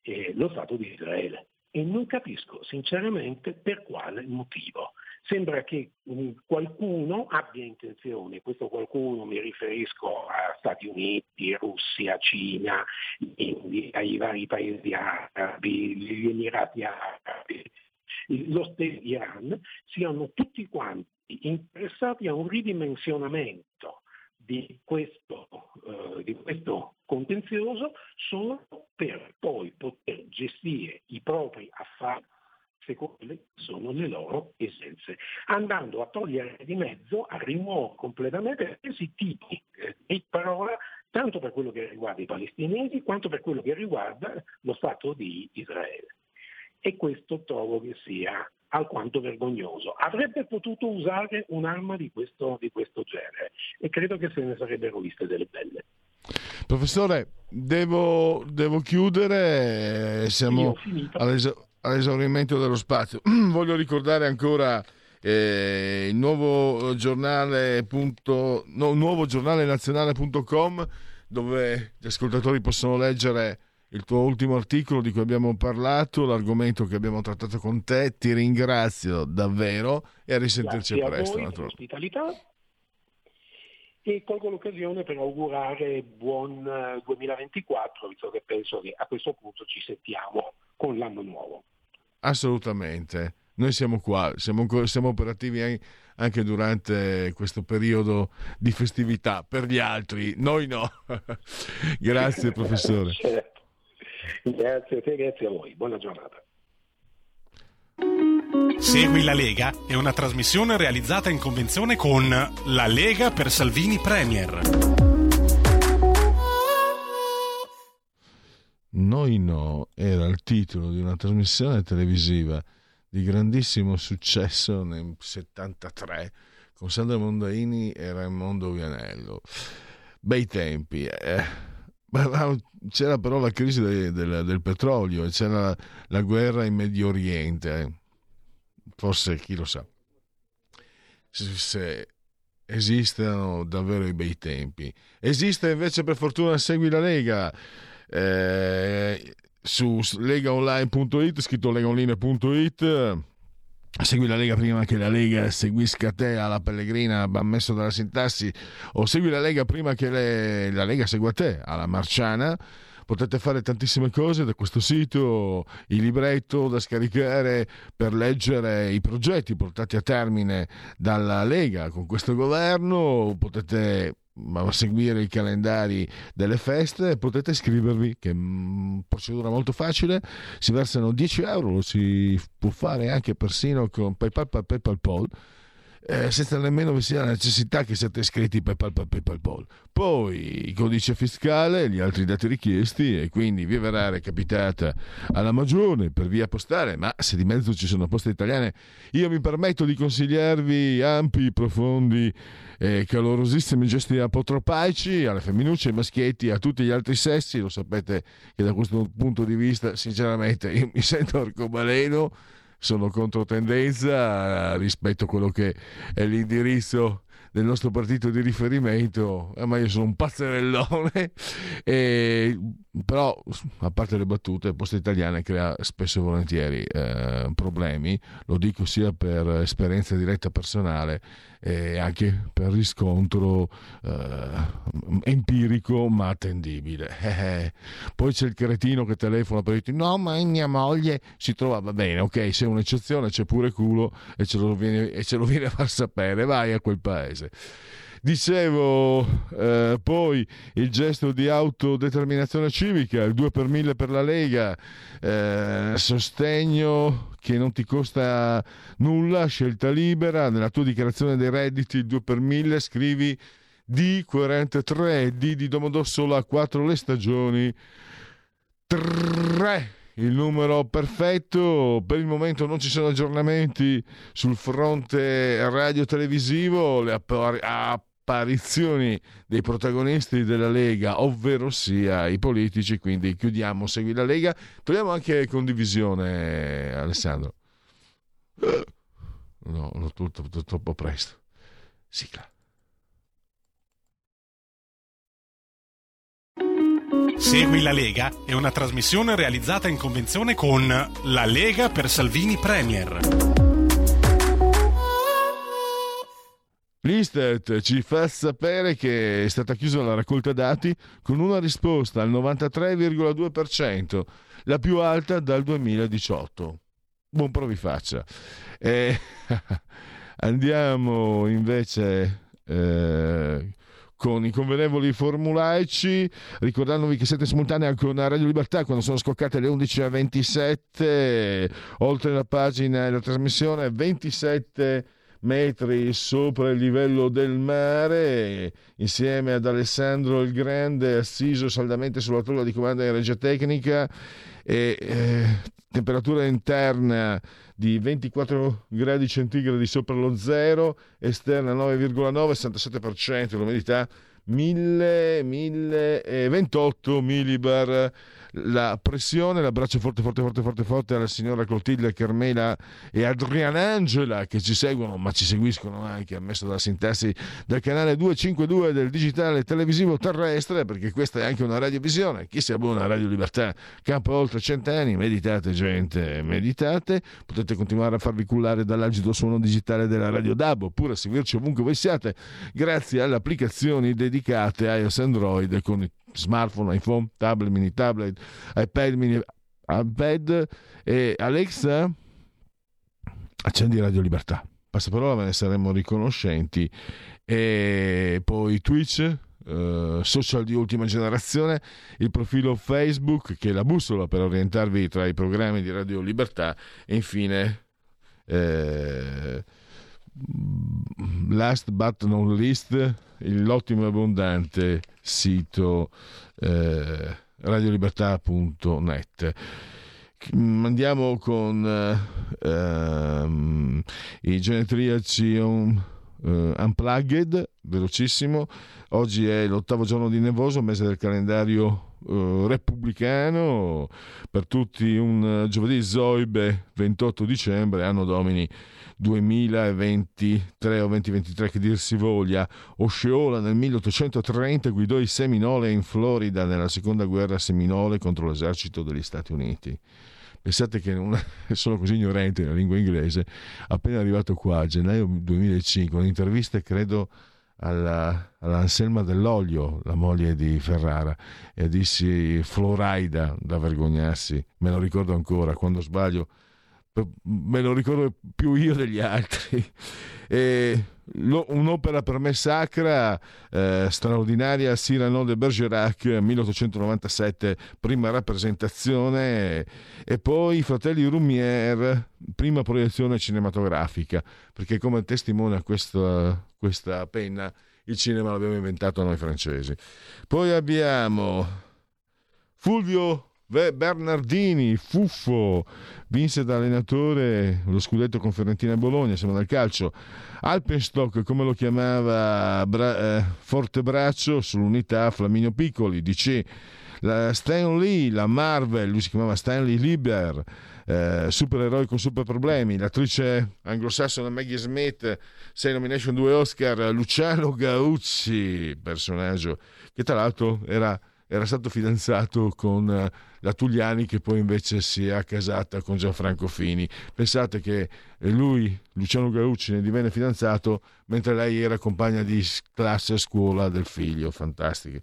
eh, lo Stato di Israele. E non capisco sinceramente per quale motivo sembra che mm, qualcuno abbia intenzione, questo qualcuno mi riferisco a Stati Uniti, Russia, Cina, India, i vari paesi arabi, gli Emirati arabi, lo stesso Iran, siano tutti quanti interessati a un ridimensionamento di questo, uh, di questo contenzioso solo per poi poter gestire i propri affari secondo quelle che sono le loro esigenze, andando a togliere di mezzo, a rimuovere completamente questi tipi eh, di parola, tanto per quello che riguarda i palestinesi quanto per quello che riguarda lo Stato di Israele. E questo trovo che sia alquanto vergognoso. Avrebbe potuto usare un'arma di questo, di questo genere e credo che se ne sarebbero viste delle belle. Professore, devo, devo chiudere, siamo all'es- all'esaurimento dello spazio. Voglio ricordare ancora eh, il nuovo giornale, punto, no, nuovo giornale nazionale.com dove gli ascoltatori possono leggere il tuo ultimo articolo di cui abbiamo parlato, l'argomento che abbiamo trattato con te. Ti ringrazio davvero e a risentirci Grazie presto. A voi e colgo l'occasione per augurare buon 2024, eh, visto che penso che a questo punto ci sentiamo con l'anno nuovo. Assolutamente. Noi siamo qua, siamo, siamo operativi anche durante questo periodo di festività, per gli altri, noi no. grazie professore. Certo. Grazie a te, grazie a voi. Buona giornata. Segui la Lega è una trasmissione realizzata in convenzione con La Lega per Salvini Premier. Noi no era il titolo di una trasmissione televisiva di grandissimo successo nel 73 con Sandra Mondaini e Raimondo Vianello. Bei tempi. Eh. C'era però la crisi del, del, del petrolio e c'era la, la, guerra in Medio Oriente. Forse chi lo sa. Se, se esistono davvero i bei tempi. Esiste invece per fortuna Segui la Lega eh, su legaonline.it, scritto legaonline.it. Segui la Lega prima che la Lega seguisca te alla Pellegrina, ammesso dalla sintassi, o segui la Lega prima che le, la Lega segua te alla Marciana. Potete fare tantissime cose da questo sito, il libretto da scaricare per leggere i progetti portati a termine dalla Lega con questo governo. Potete seguire i calendari delle feste potete iscrivervi che è una procedura molto facile si versano 10 euro lo si può fare anche persino con PayPal, PayPal, PayPal eh, senza nemmeno vi sia la necessità che siate iscritti PayPal, PayPal. Poi il codice fiscale, gli altri dati richiesti e quindi vi verrà recapitata alla magione per via postale, ma se di mezzo ci sono poste italiane, io mi permetto di consigliarvi ampi, profondi e calorosissimi gesti apotropaici alle femminucce, ai maschietti, a tutti gli altri sessi, lo sapete che da questo punto di vista sinceramente io mi sento arcobaleno sono controtendenza rispetto a quello che è l'indirizzo del nostro partito di riferimento, eh, ma io sono un pazzerellone, e, però a parte le battute, Posta Italiana crea spesso e volentieri eh, problemi, lo dico sia per esperienza diretta personale e anche per riscontro eh, empirico ma attendibile. Eh, poi c'è il cretino che telefona per dire no ma mia moglie si trova, va bene, ok, sei un'eccezione, c'è pure culo e ce lo viene, e ce lo viene a far sapere, vai a quel paese. Dicevo, eh, poi il gesto di autodeterminazione civica, il 2 per 1000 per la Lega, eh, sostegno che non ti costa nulla, scelta libera, nella tua dichiarazione dei redditi il 2 per 1000 scrivi D43, D di Domodossola 4 le stagioni, 3 il numero perfetto. Per il momento non ci sono aggiornamenti sul fronte radio-televisivo. Le apparizioni dei protagonisti della Lega, ovvero sia i politici, quindi chiudiamo Segui la Lega. Togliamo anche condivisione, Alessandro. No, no tutto, tutto troppo presto. Sigla. Segui la Lega è una trasmissione realizzata in convenzione con La Lega per Salvini Premier. L'Istat ci fa sapere che è stata chiusa la raccolta dati con una risposta al 93,2%, la più alta dal 2018. Buon provi faccia. Eh, andiamo invece eh, con i convenevoli formulaici, ricordandovi che siete simultanea con Radio Libertà quando sono scoccate le 11.27, oltre la pagina e la trasmissione 27 metri sopra il livello del mare, insieme ad Alessandro il Grande, assiso saldamente sulla tolla di comando in regia tecnica, e eh, temperatura interna di 24 gradi centigradi sopra lo zero, esterna 9,9, 67% l'umidità 1000, 1028 millibar la pressione, l'abbraccio forte forte forte forte forte alla signora Clotilde Carmela e Adrianangela che ci seguono ma ci seguiscono anche ammesso dalla sintassi del canale 252 del digitale televisivo terrestre perché questa è anche una radiovisione. Chi si abbona a Radio Libertà campo oltre cent'anni meditate gente meditate. Potete continuare a farvi cullare dall'agito suono digitale della Radio DAB oppure seguirci ovunque voi siate grazie alle applicazioni dedicate a iOS Android con i smartphone, iPhone, tablet, mini tablet, iPad, mini iPad e Alexa accendi Radio Libertà. Passaparola ve ne saremmo riconoscenti. E poi Twitch, Uh, social di ultima generazione, il profilo Facebook che è la bussola per orientarvi tra i programmi di Radio Libertà e infine eh, last but not least l'ottimo e abbondante sito eh, radiolibertà.net andiamo con eh, ehm, i genetriaci um, uh, unplugged velocissimo. Oggi è l'ottavo giorno di nevoso mese del calendario uh, repubblicano per tutti un giovedì zoibe 28 dicembre anno domini 2023 o 2023 che dir si voglia, Osceola nel 1830 guidò i Seminole in Florida nella seconda guerra seminole contro l'esercito degli Stati Uniti. Pensate che non sono così ignorante nella lingua inglese, appena arrivato qua a gennaio 2005, un'intervista credo alla, all'Anselma dell'Olio, la moglie di Ferrara, e dissi Florida da vergognarsi, me lo ricordo ancora, quando sbaglio me lo ricordo più io degli altri. E un'opera per me sacra, eh, straordinaria, Cyrano de Bergerac, 1897, prima rappresentazione, e poi Fratelli Rumière, prima proiezione cinematografica, perché come testimonia questa, questa penna, il cinema l'abbiamo inventato noi francesi. Poi abbiamo Fulvio Bernardini, Fuffo, vinse da allenatore lo scudetto con Fiorentina e Bologna, siamo dal calcio. Alpenstock, come lo chiamava Bra- eh, Forte Braccio, sull'unità Flaminio Piccoli, DC. La Stan Lee, la Marvel, lui si chiamava Stanley Lieber, eh, supereroi con super problemi, l'attrice anglosassone Maggie Smith, 6 nomination, 2 Oscar, Luciano Gauzzi, personaggio che tra l'altro era era stato fidanzato con eh, la Tugliani che poi invece si è accasata con Gianfranco Fini. Pensate che lui, Luciano Gaucci, ne divenne fidanzato mentre lei era compagna di classe a scuola del figlio, fantastiche.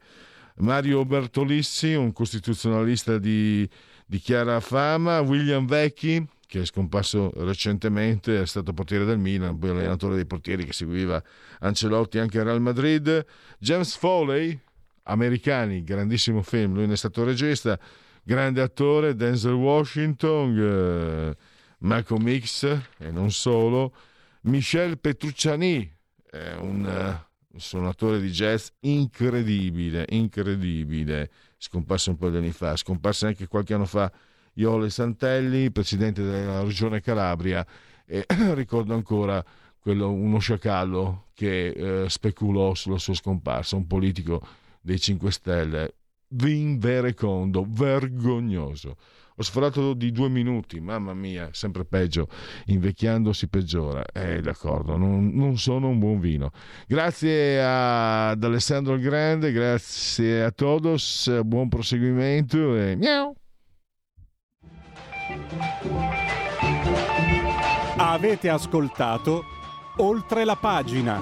Mario Bertolissi, un costituzionalista di, di chiara fama, William Vecchi, che è scomparso recentemente, è stato portiere del Milan, poi allenatore dei portieri che seguiva Ancelotti anche al Real Madrid, James Foley, americani, grandissimo film, lui ne è stato regista, grande attore, Denzel Washington, eh, Malcolm X e non solo, Michel Petrucciani, è un, uh, suonatore di jazz incredibile, incredibile, scomparso un po' di anni fa, scomparso anche qualche anno fa Iole Santelli, presidente della regione Calabria, e ricordo ancora quello, uno sciacallo che eh, speculò sulla sua scomparsa, un politico dei 5 Stelle. Vin Verecondo, vergognoso. Ho sforato di due minuti, mamma mia, sempre peggio, invecchiando si peggiora. Eh, d'accordo, non, non sono un buon vino. Grazie ad Alessandro il Grande, grazie a todos, buon proseguimento e miau! Avete ascoltato Oltre la pagina.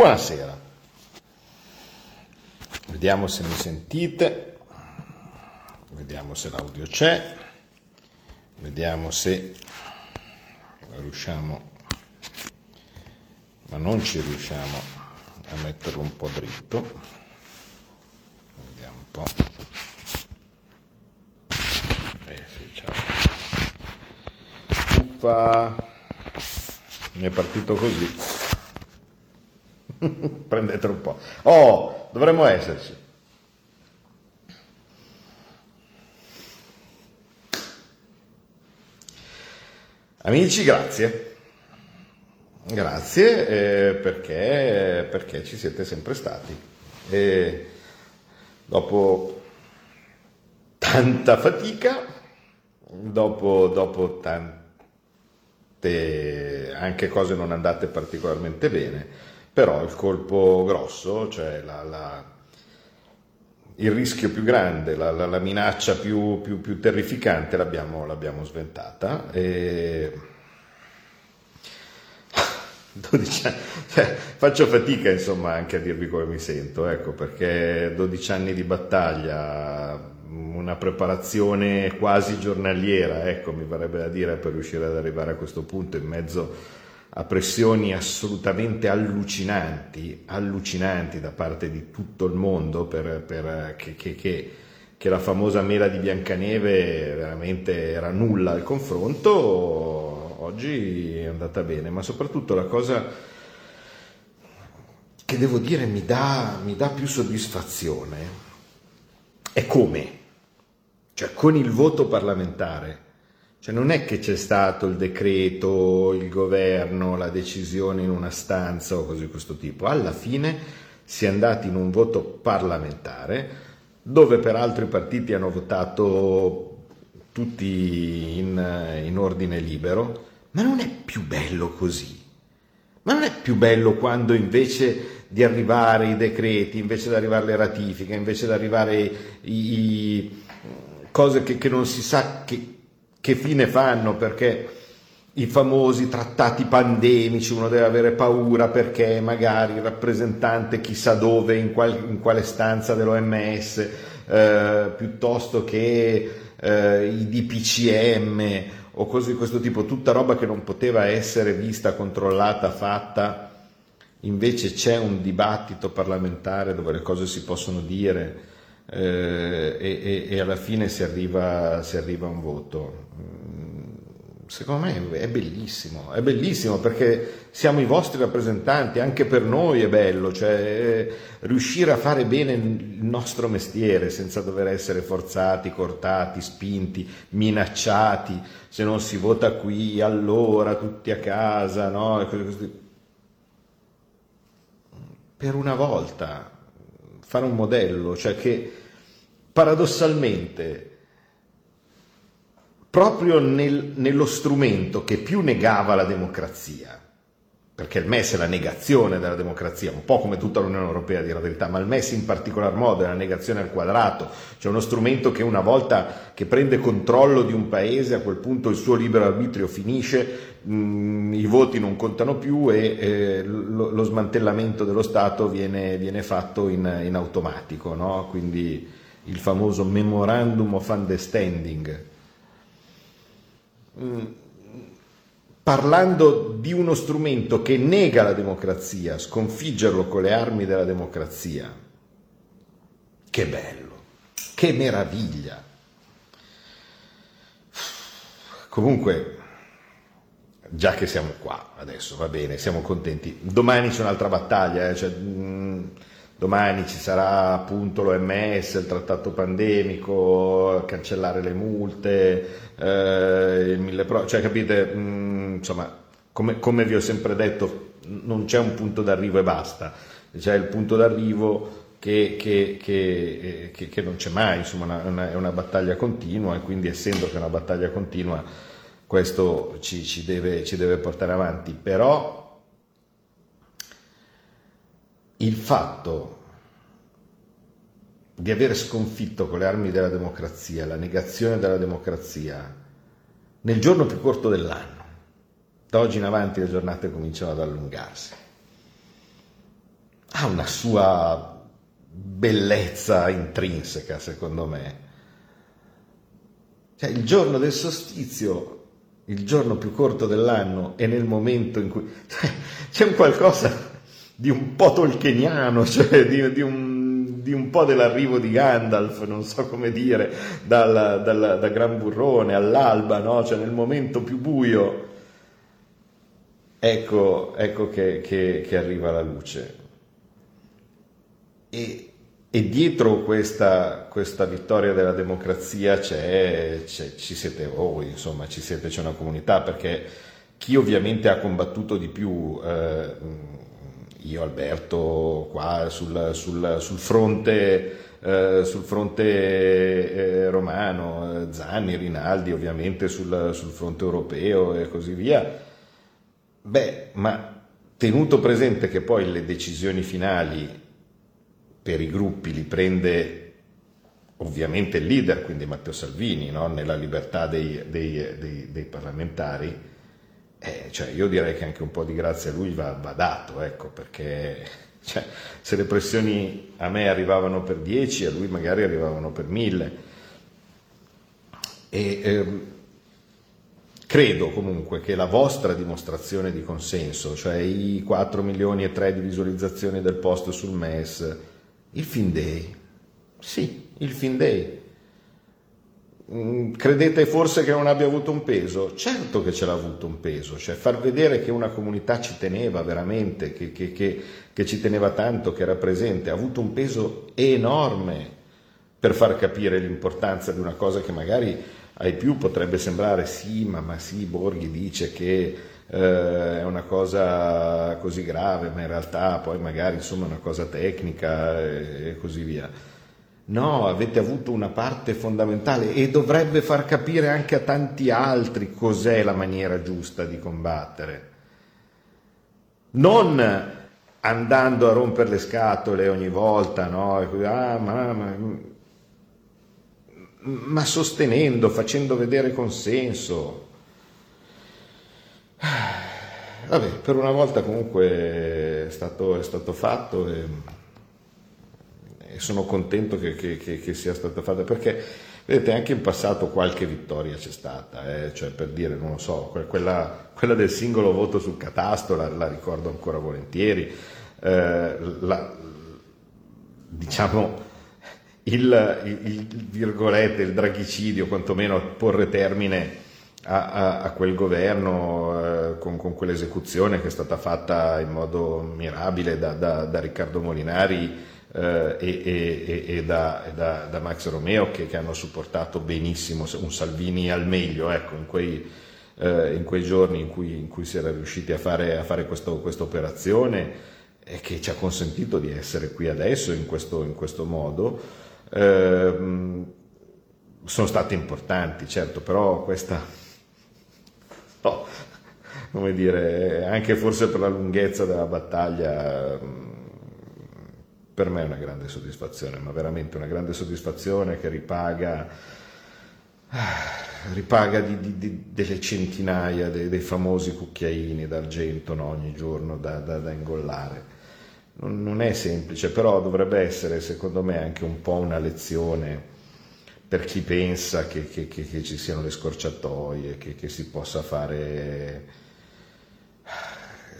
Buonasera. Vediamo se mi sentite. Vediamo se l'audio c'è. Vediamo se riusciamo, ma non ci riusciamo a metterlo un po' dritto. Vediamo un po'. Eh sì, ciao. Uffa, mi è partito così. Prendetelo un po'. Oh, dovremmo esserci. Amici, grazie. Grazie eh, perché, perché ci siete sempre stati. E dopo tanta fatica, dopo, dopo tante anche cose non andate particolarmente bene, però il colpo grosso, cioè la, la, il rischio più grande, la, la minaccia più, più, più terrificante l'abbiamo, l'abbiamo, sventata. E... 12 anni, cioè, faccio fatica insomma anche a dirvi come mi sento, ecco, perché 12 anni di battaglia, una preparazione quasi giornaliera, ecco, mi verrebbe da dire per riuscire ad arrivare a questo punto in mezzo a pressioni assolutamente allucinanti, allucinanti da parte di tutto il mondo per, per che, che, che, che, la famosa mela di Biancaneve veramente era nulla al confronto, oggi è andata bene, ma soprattutto la cosa che devo dire mi dà, mi dà più soddisfazione è come, cioè con il voto parlamentare cioè non è che c'è stato il decreto, il governo, la decisione in una stanza o cose di questo tipo. Alla fine si è andati in un voto parlamentare dove peraltro i partiti hanno votato tutti in, in ordine libero, ma non è più bello così. Ma non è più bello quando invece di arrivare i decreti, invece di arrivare le ratifiche, invece di arrivare i, i cose che, che non si sa che, che fine fanno? Perché i famosi trattati pandemici, uno deve avere paura perché magari il rappresentante chissà dove, in, qual, in quale stanza dell'OMS, eh, piuttosto che eh, i DPCM o cose di questo tipo, tutta roba che non poteva essere vista, controllata, fatta, invece c'è un dibattito parlamentare dove le cose si possono dire eh, e, e, alla fine si arriva, si arriva a un voto. Mm, secondo me è bellissimo, è bellissimo perché siamo i vostri rappresentanti, anche per noi è bello, cioè eh, riuscire a fare bene il nostro mestiere senza dover essere forzati, cortati, spinti, minacciati, se non si vota qui allora tutti a casa, no? Per una volta fare un modello, cioè che paradossalmente, proprio nel, nello strumento che più negava la democrazia, perché il MES è la negazione della democrazia, un po' come tutta l'Unione Europea, a dire la verità, ma il MES in particolar modo è la negazione al quadrato, cioè uno strumento che una volta che prende controllo di un paese, a quel punto il suo libero arbitrio finisce, mh, i voti non contano più e eh, lo, lo, smantellamento dello Stato viene, viene fatto in, in automatico, no? quindi il famoso Memorandum of Understanding, mm, parlando di uno strumento che nega la democrazia, sconfiggerlo con le armi della democrazia. Che bello, che meraviglia. Comunque, già che siamo qua adesso, va bene, siamo contenti. Domani c'è un'altra battaglia, eh, cioè, mh, domani ci sarà appunto l'OMS, il trattato pandemico, cancellare le multe, eh, il mille pro, cioè capite, mh, mm, insomma, come, come, vi ho sempre detto, non c'è un punto d'arrivo e basta, c'è il punto d'arrivo che, che, che, che non c'è mai, insomma, una, una, è una battaglia continua e quindi essendo che è una battaglia continua questo ci, ci, deve, ci deve portare avanti, però il fatto di aver sconfitto con le armi della democrazia, la negazione della democrazia, nel giorno più corto dell'anno, da oggi in avanti le giornate cominciano ad allungarsi. ha una sua bellezza intrinseca, secondo me. Cioè, il giorno del solstizio, il giorno più corto dell'anno, è nel momento in cui cioè, c'è un qualcosa di un po' tolkieniano, cioè di, di, un, di, un, po' dell'arrivo di Gandalf, non so come dire, dal, dal, da Gran Burrone all'alba, no? cioè nel momento più buio. Ecco, ecco che, che, che arriva la luce. E, e dietro questa, questa, vittoria della democrazia c'è, c'è, ci siete voi, insomma, ci siete, c'è una comunità, perché chi ovviamente ha combattuto di più, eh, io Alberto qua sul, sul, sul fronte, eh, sul fronte eh, romano, Zanni, Rinaldi ovviamente sul, sul fronte europeo e così via, beh, ma tenuto presente che poi le decisioni finali per i gruppi li prende ovviamente il leader, quindi Matteo Salvini, no? nella libertà dei, dei, dei, dei parlamentari, eh, cioè io direi che anche un po' di grazia a lui va, va dato, ecco, perché cioè, se le pressioni a me arrivavano per 10, a lui magari arrivavano per 1000. E, ehm, credo comunque che la vostra dimostrazione di consenso, cioè i 4 milioni e 3 di visualizzazioni del post sul MES, il fin day. Sì, il fin day. Mm, credete forse che non abbia avuto un peso? Certo che ce l'ha avuto un peso, cioè far vedere che una comunità ci teneva veramente, che, che, che, che ci teneva tanto, che era presente, ha avuto un peso enorme per far capire l'importanza di una cosa che magari ai più potrebbe sembrare sì, ma, ma sì, Borghi dice che eh, è una cosa così grave, ma in realtà poi magari insomma è una cosa tecnica e, e così via. No, avete avuto una parte fondamentale e dovrebbe far capire anche a tanti altri cos'è la maniera giusta di combattere. Non andando a rompere le scatole ogni volta, no? Ah, ma, ma, ma sostenendo, facendo vedere consenso. Vabbè, per una volta comunque è stato, è stato fatto e, e, sono contento che, che, che, che, sia stata fatta perché vedete anche in passato qualche vittoria c'è stata, eh? cioè per dire, non lo so, quella, quella del singolo voto sul catasto la, la ricordo ancora volentieri, eh, la, diciamo il, il, il, virgolette, il draghicidio, quantomeno porre termine a, a, a quel governo eh, con, con, quell'esecuzione che è stata fatta in modo mirabile da, da, da Riccardo Molinari eh, e, e, e, da, e da, da, Max Romeo che, che, hanno supportato benissimo un Salvini al meglio ecco, in, quei, eh, in, quei, giorni in cui, in cui, si era riusciti a fare, a fare questa operazione e che ci ha consentito di essere qui adesso in questo, in questo modo. Eh, sono state importanti, certo, però questa no, come dire, anche forse per la lunghezza della battaglia, per me è una grande soddisfazione, ma veramente una grande soddisfazione che ripaga, ripaga di, di, di, delle centinaia dei, dei, famosi cucchiaini d'argento no, ogni giorno da, da, da ingollare. Non, non è semplice, però dovrebbe essere secondo me anche un po' una lezione per chi pensa che, che, che, che ci siano le scorciatoie, che, si possa fare...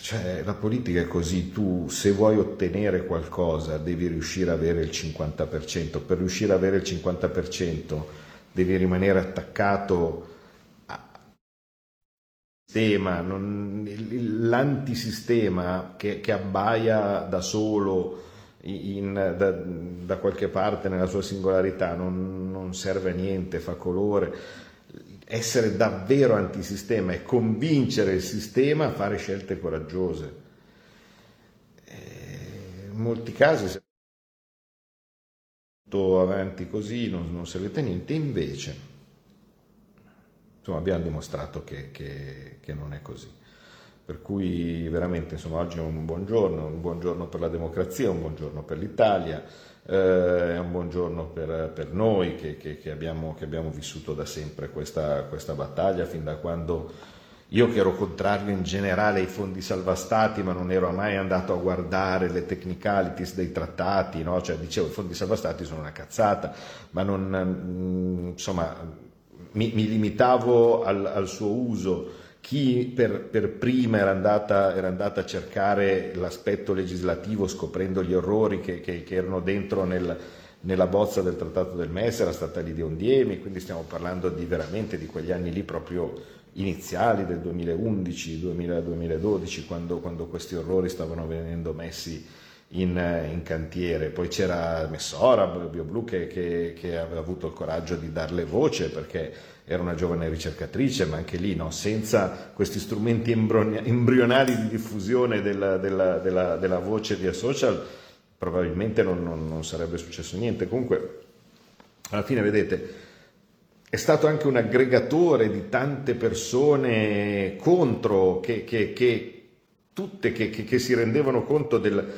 Cioè, la politica è così, tu se vuoi ottenere qualcosa devi riuscire ad avere il 50%, per riuscire ad avere il 50% devi rimanere attaccato al sistema, non, l'antisistema che, che abbaia da solo in, da, da, qualche parte nella sua singolarità non, non serve a niente, fa colore. Essere davvero antisistema e convincere il sistema a fare scelte coraggiose. Eh, in molti casi se avanti così non, non servete a niente, invece insomma, abbiamo dimostrato che, che, che non è così. Per cui veramente insomma, oggi è un buon giorno, un buon giorno per la democrazia, un buon giorno per l'Italia, eh, è un buon giorno per, per noi che, che, che, abbiamo, che, abbiamo, vissuto da sempre questa, questa, battaglia fin da quando io che ero contrario in generale ai fondi salvastati, ma non ero mai andato a guardare le technicalities dei trattati, no? cioè dicevo i fondi salvastati sono una cazzata, ma non, mm, insomma, mi, mi limitavo al, al, suo uso. Chi per, per prima era andata, era andata, a cercare l'aspetto legislativo scoprendo gli orrori che, che, che erano dentro nel, nella bozza del trattato del MES era stata Lidia Ondiemi, quindi stiamo parlando di veramente di quegli anni lì proprio iniziali del 2011-2012, quando, quando, questi orrori stavano venendo messi in, in cantiere. Poi c'era Messora, BioBlu, che, che, che, aveva avuto il coraggio di darle voce perché era una giovane ricercatrice, ma anche lì no, senza questi strumenti embrionali di diffusione della, della, della, della voce via social probabilmente non, non, non sarebbe successo niente. Comunque, alla fine, vedete, è stato anche un aggregatore di tante persone contro, che, che, che tutte che, che, si rendevano conto del,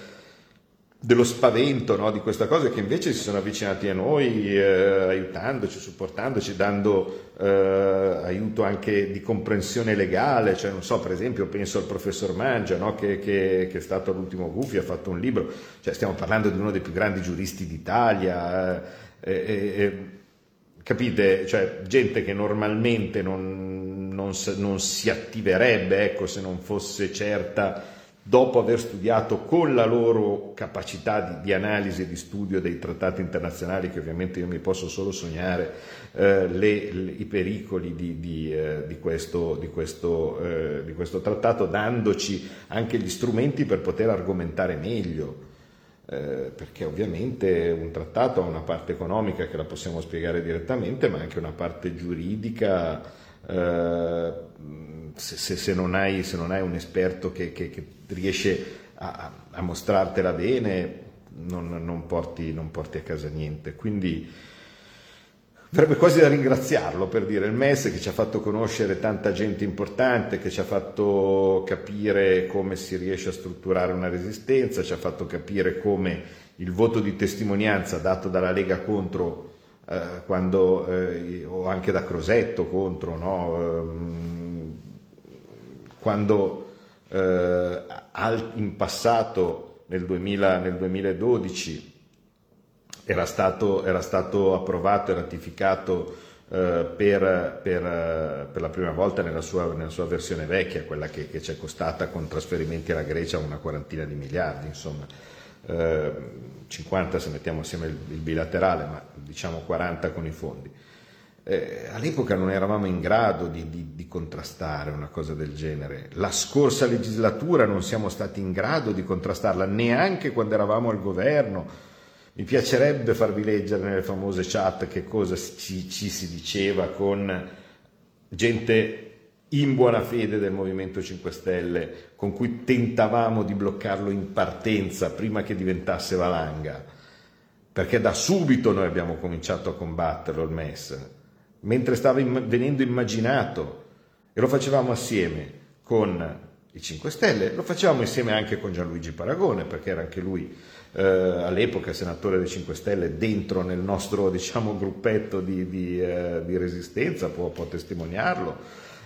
dello spavento no, di questa cosa che invece si sono avvicinati a noi eh, aiutandoci, supportandoci, dando eh, aiuto anche di comprensione legale, cioè non so, per esempio penso al professor Mangia no, che, che, che, è stato all'ultimo Gufi, ha fatto un libro, cioè stiamo parlando di uno dei più grandi giuristi d'Italia. Eh capite? Cioè, gente che normalmente non, non, non si attiverebbe ecco, se non fosse certa, dopo aver studiato con la loro capacità di, di, analisi e di studio dei trattati internazionali, che ovviamente io mi posso solo sognare, eh, le, le, i pericoli di, di, eh, di questo, questo, eh, questo trattato, dandoci anche gli strumenti per poter argomentare meglio. Eh, perché ovviamente un trattato ha una parte economica che la possiamo spiegare direttamente, ma anche una parte giuridica. Eh, se, se, se, non hai, se, non hai, un esperto che, che, che riesce a, a, mostrartela bene, non, non, porti, non porti a casa niente. Quindi Verrebbe quasi da ringraziarlo per dire il MES che ci ha fatto conoscere tanta gente importante, che ci ha fatto capire come si riesce a strutturare una resistenza, ci ha fatto capire come il voto di testimonianza dato dalla Lega contro, eh, quando, eh, o anche da Crosetto contro, no? ehm, quando eh, in passato, nel, 2000, nel 2012, era stato, era stato approvato e ratificato eh, per, per, per, la prima volta nella sua, nella sua versione vecchia, quella che, che, ci è costata con trasferimenti alla Grecia una quarantina di miliardi, insomma, eh, 50 se mettiamo assieme il, il, bilaterale, ma diciamo 40 con i fondi. Eh, all'epoca non eravamo in grado di, di, di, contrastare una cosa del genere. La scorsa legislatura non siamo stati in grado di contrastarla neanche quando eravamo al governo. Mi piacerebbe farvi leggere nelle famose chat che cosa ci, ci si diceva con gente in buona fede del Movimento 5 Stelle, con cui tentavamo di bloccarlo in partenza prima che diventasse valanga, perché da subito noi abbiamo cominciato a combatterlo il MES, mentre stava venendo immaginato e lo facevamo assieme con i 5 Stelle, lo facevamo insieme anche con Gianluigi Paragone, perché era anche lui eh, all'epoca senatore dei 5 Stelle, dentro nel nostro diciamo, gruppetto di, di, eh, di resistenza, può, può testimoniarlo.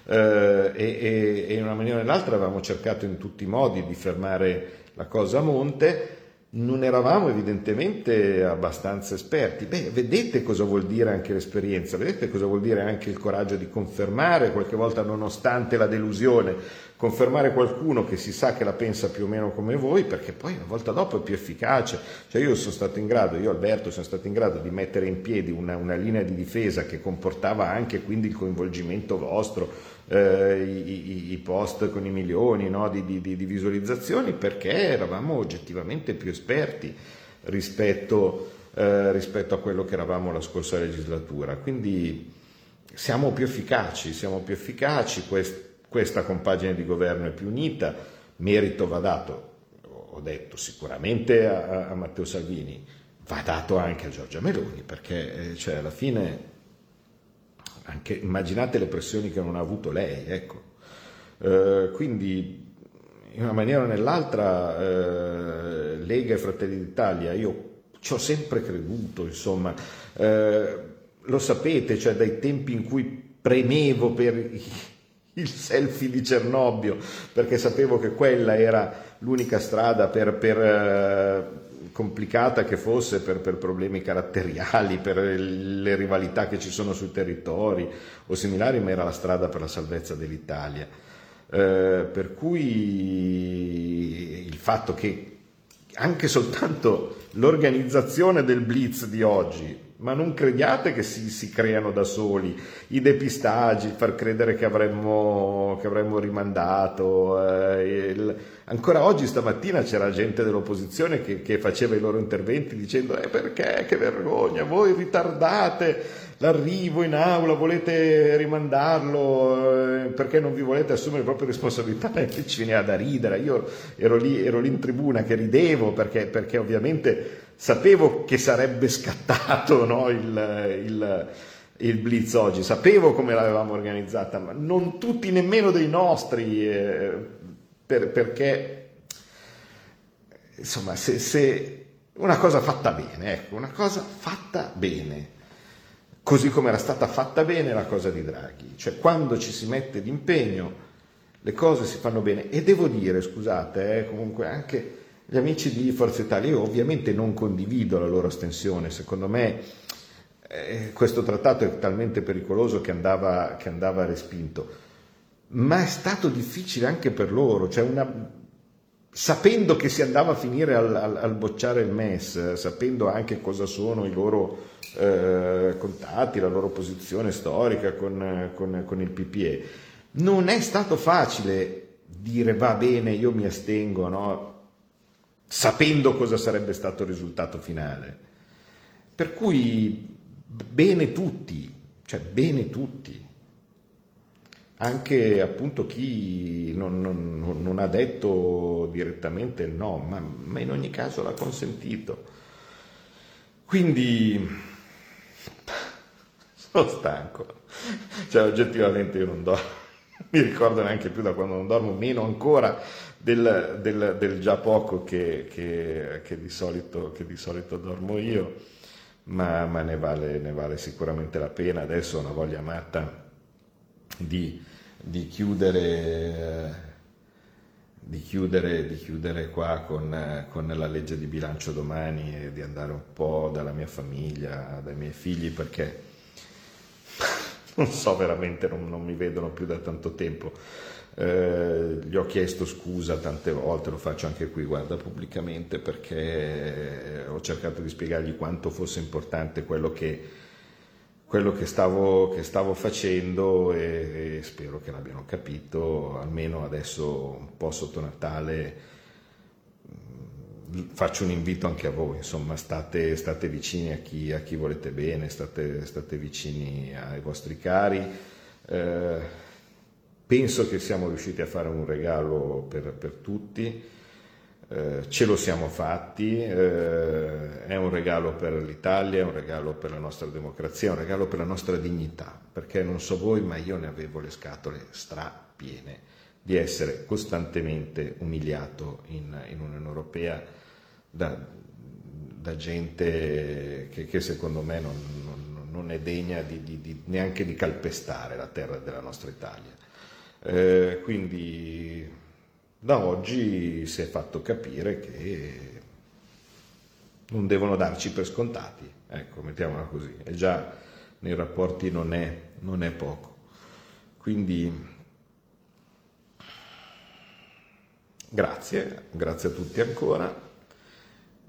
Eh, e, e, in una maniera o nell'altra avevamo cercato in tutti i modi di fermare la cosa a monte non eravamo evidentemente abbastanza esperti. Beh, vedete cosa vuol dire anche l'esperienza, vedete cosa vuol dire anche il coraggio di confermare, qualche volta nonostante la delusione, confermare qualcuno che si sa che la pensa più o meno come voi, perché poi una volta dopo è più efficace. Cioè io sono stato in grado, io Alberto sono stato in grado di mettere in piedi una, una linea di difesa che comportava anche quindi il coinvolgimento vostro, eh, i, i, post con i milioni no, di, di, di, visualizzazioni perché eravamo oggettivamente più esperti rispetto, eh, rispetto, a quello che eravamo la scorsa legislatura. Quindi siamo più efficaci, siamo più efficaci, quest, questa compagine di governo è più unita, merito va dato, ho detto sicuramente a, a Matteo Salvini, va dato anche a Giorgia Meloni perché eh, cioè, alla fine anche, immaginate le pressioni che non ha avuto lei, ecco. Eh, quindi in una maniera o nell'altra eh, Lega e Fratelli d'Italia, io ci ho sempre creduto, insomma, eh, lo sapete, cioè dai tempi in cui premevo per il selfie di Cernobbio, perché sapevo che quella era l'unica strada per, per eh, complicata che fosse, per, per problemi caratteriali, per le rivalità che ci sono sui territori o similari, ma era la strada per la salvezza dell'Italia. Eh, per cui il fatto che anche soltanto l'organizzazione del blitz di oggi ma non crediate che si, si, creano da soli i depistaggi, far credere che avremmo, che avremmo rimandato. Eh, il... Ancora oggi, stamattina, c'era gente dell'opposizione che, che faceva i loro interventi dicendo eh, perché, che vergogna, voi ritardate l'arrivo in aula, volete rimandarlo eh, perché non vi volete assumere le proprie responsabilità ci veniva da ridere. Io ero lì, ero lì in tribuna che ridevo perché, perché ovviamente sapevo che sarebbe scattato no, il, il, il, blitz oggi, sapevo come l'avevamo organizzata, ma non tutti nemmeno dei nostri, eh, per, perché insomma se, se, una cosa fatta bene, ecco, una cosa fatta bene, così come era stata fatta bene la cosa di Draghi, cioè quando ci si mette d'impegno le cose si fanno bene. E devo dire, scusate, eh, comunque anche gli amici di Forza Italia, io ovviamente non condivido la loro astensione, secondo me eh, questo trattato è talmente pericoloso che andava, che andava, respinto, ma è stato difficile anche per loro, cioè una, sapendo che si andava a finire al, al, al, bocciare il MES, sapendo anche cosa sono i loro eh, contatti, la loro posizione storica con, con, con il PPE, non è stato facile dire va bene, io mi astengo, no? Sapendo cosa sarebbe stato il risultato finale. Per cui bene tutti, cioè bene tutti. Anche appunto chi non, non, non ha detto direttamente no, ma, ma in ogni caso l'ha consentito. Quindi sono stanco, cioè oggettivamente io non dormo, mi ricordo neanche più da quando non dormo, meno ancora del, del, del già poco che, che, che, di solito, che, di solito, dormo io, ma, ma ne, vale, ne, vale, sicuramente la pena. Adesso ho una voglia matta di, di chiudere di chiudere, di chiudere, qua con, con, la legge di bilancio domani e di andare un po' dalla mia famiglia, dai miei figli, perché non so veramente, non, non mi vedono più da tanto tempo. Eh, gli ho chiesto scusa tante volte, lo faccio anche qui, guarda, pubblicamente, perché ho cercato di spiegargli quanto fosse importante quello che, quello che, stavo, che stavo, facendo e, e, spero che l'abbiano capito, almeno adesso un po' sotto Natale mm, faccio un invito anche a voi, insomma state, state vicini a chi, a chi, volete bene, state, state vicini ai vostri cari. Eh, Penso che siamo riusciti a fare un regalo per, per tutti, eh, ce lo siamo fatti, eh, è un regalo per l'Italia, è un regalo per la nostra democrazia, è un regalo per la nostra dignità, perché non so voi, ma io ne avevo le scatole strapiene di essere costantemente umiliato in, in Unione Europea da, da gente che, che, secondo me non, non, non è degna di, di, di, neanche di calpestare la terra della nostra Italia. Eh, quindi da oggi si è fatto capire che non devono darci per scontati, ecco, mettiamola così, e già nei rapporti non è, non è poco. Quindi grazie, grazie a tutti ancora.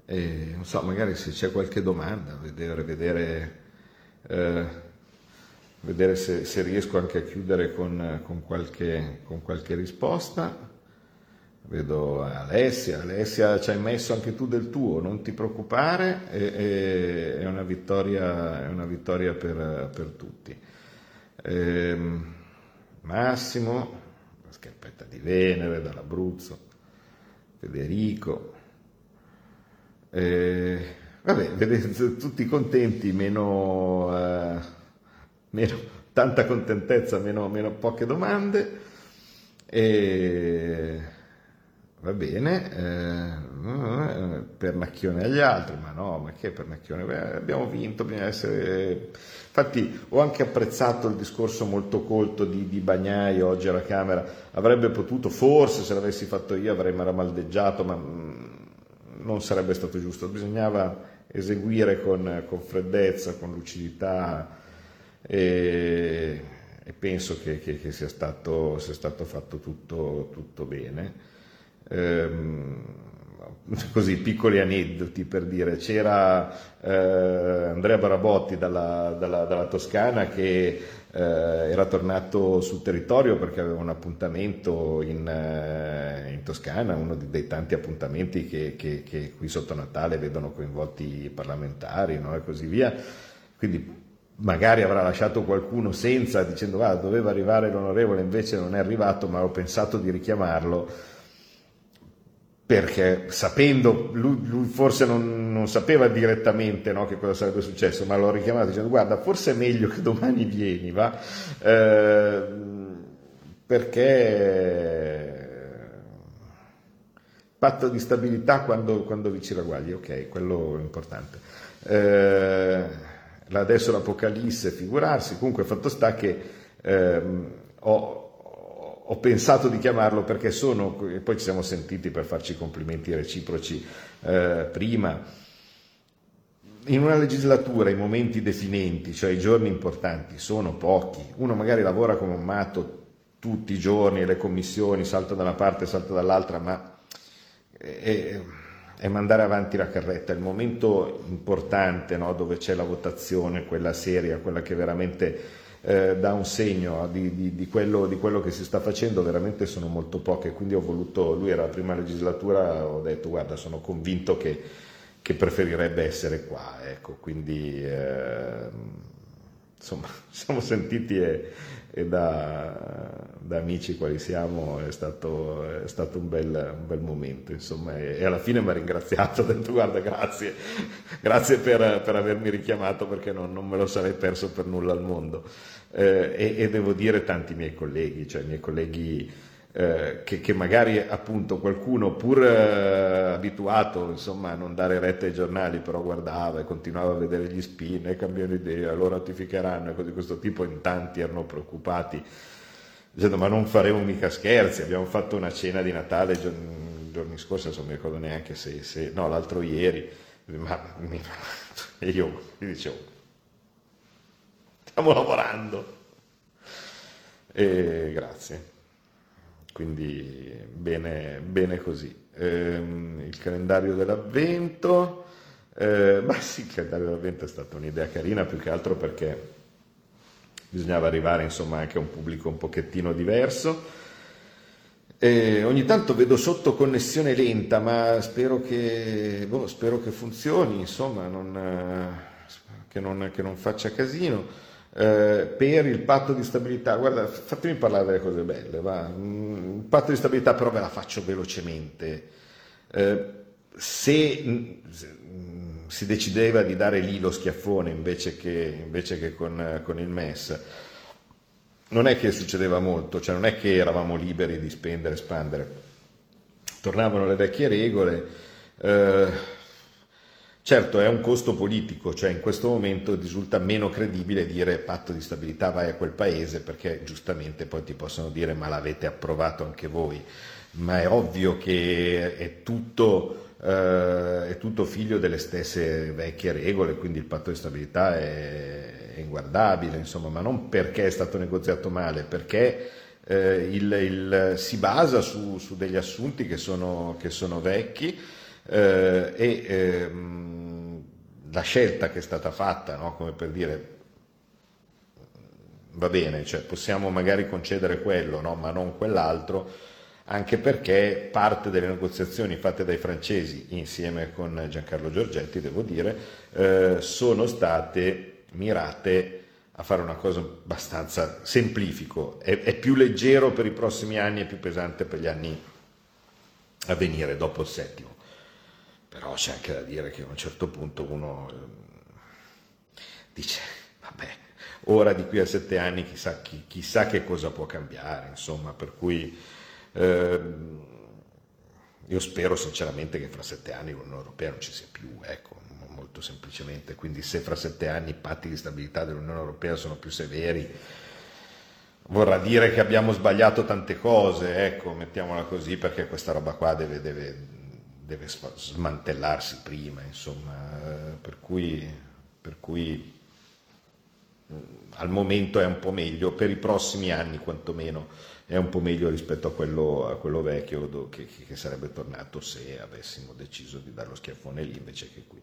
E, non so, magari se c'è qualche domanda, vedere, vedere eh, vedere se, se, riesco anche a chiudere con, con, qualche, con, qualche, risposta. Vedo Alessia, Alessia ci hai messo anche tu del tuo, non ti preoccupare, è, è, una vittoria, è una vittoria per, per tutti. Ehm, Massimo, la scarpetta di Venere dall'Abruzzo, Federico. Eh, vabbè, vedete tutti contenti, meno... Eh, meno, tanta contentezza, meno, meno poche domande. E va bene, eh, pernacchione agli altri, ma no, ma che pernacchione? Beh, abbiamo vinto, bisogna essere... Infatti ho anche apprezzato il discorso molto colto di, di Bagnai oggi alla Camera, avrebbe potuto, forse se l'avessi fatto io avrei maramaldeggiato, ma mm, non sarebbe stato giusto, bisognava eseguire con, con freddezza, con lucidità e, e penso che, che, che sia, stato, sia, stato, fatto tutto, tutto bene. Ehm, così piccoli aneddoti per dire c'era eh, Andrea Barabotti dalla, dalla, dalla Toscana che eh, era tornato sul territorio perché aveva un appuntamento in, eh, in Toscana, uno dei tanti appuntamenti che, che, che, qui sotto Natale vedono coinvolti i parlamentari no? e così via. Quindi magari avrà lasciato qualcuno senza dicendo ah, doveva arrivare l'onorevole, invece non è arrivato, ma ho pensato di richiamarlo perché sapendo, lui, lui forse non, non, sapeva direttamente no, che cosa sarebbe successo, ma l'ho richiamato dicendo guarda forse è meglio che domani vieni, va? Eh, perché patto di stabilità quando, quando vi ci ragguagli, ok, quello è importante. Eh, adesso l'Apocalisse, figurarsi, comunque fatto sta che eh, ho ho pensato di chiamarlo perché sono, e poi ci siamo sentiti per farci complimenti reciproci eh, prima, in una legislatura i momenti definenti, cioè i giorni importanti, sono pochi. Uno magari lavora come un matto tutti i giorni, le commissioni, salta da una parte, salta dall'altra, ma è, è mandare avanti la carretta. Il momento importante no, dove c'è la votazione, quella seria, quella che veramente eh, dà un segno di, di, di, quello, di, quello, che si sta facendo, veramente sono molto poche, quindi ho voluto, lui era la prima legislatura, ho detto guarda sono convinto che, che preferirebbe essere qua, ecco, quindi eh, insomma ci siamo sentiti e, e da, da, amici quali siamo è stato, è stato un, bel, un, bel, momento insomma e, alla fine mi ha ringraziato, ha detto guarda grazie, grazie per, per avermi richiamato perché non, non, me lo sarei perso per nulla al mondo. Eh, e, e, devo dire tanti miei colleghi, cioè i miei colleghi eh, che, che, magari appunto qualcuno pur eh, abituato insomma, a non dare retta ai giornali però guardava e continuava a vedere gli spin e cambiano idea, lo ratificheranno e cose di questo tipo, in tanti erano preoccupati. Dicendo ma non faremo mica scherzi, abbiamo fatto una cena di Natale giorni, giorni scorsi, non mi ricordo neanche se, se no l'altro ieri, ma e io gli dicevo stiamo lavorando e grazie quindi bene, bene così. Ehm, il calendario dell'avvento, eh, ma sì, il calendario dell'avvento è stata un'idea carina più che altro perché bisognava arrivare insomma anche a un pubblico un pochettino diverso. E ogni tanto vedo sotto connessione lenta, ma spero che, boh, spero che funzioni, insomma, non, che, non, che non faccia casino eh, per il patto di stabilità, guarda, fatemi parlare delle cose belle, va. Mm, il patto di stabilità però ve la faccio velocemente. Eh, se mm, si decideva di dare lì lo schiaffone invece che, invece che con, con, il MES, non è che succedeva molto, cioè non è che eravamo liberi di spendere e spandere. Tornavano le vecchie regole. Eh, Certo è un costo politico, cioè in questo momento risulta meno credibile dire patto di stabilità vai a quel paese perché giustamente poi ti possono dire ma l'avete approvato anche voi, ma è ovvio che è tutto, eh, è tutto figlio delle stesse vecchie regole, quindi il patto di stabilità è, è inguardabile, insomma, ma non perché è stato negoziato male, perché eh, il, il, si basa su, su, degli assunti che sono, che sono vecchi eh, e ehm, la scelta che è stata fatta, no? come per dire va bene, cioè possiamo magari concedere quello, no? ma non quell'altro, anche perché parte delle negoziazioni fatte dai francesi insieme con Giancarlo Giorgetti, devo dire, eh, sono state mirate a fare una cosa abbastanza semplifico, è, è, più leggero per i prossimi anni e più pesante per gli anni a venire dopo il settimo. Però c'è anche da dire che a un certo punto uno eh, dice, vabbè, ora di qui a sette anni chissà, chi, chissà che cosa può cambiare, insomma, per cui eh, io spero sinceramente che fra sette anni l'Unione Europea non ci sia più, ecco, molto semplicemente. Quindi se fra sette anni i patti di stabilità dell'Unione Europea sono più severi, vorrà dire che abbiamo sbagliato tante cose, ecco, mettiamola così, perché questa roba qua deve, deve, deve smantellarsi prima, insomma, per cui, per cui al momento è un po' meglio, per i prossimi anni quantomeno è un po' meglio rispetto a quello, a quello vecchio che, che, sarebbe tornato se avessimo deciso di dare lo schiaffone lì invece che qui.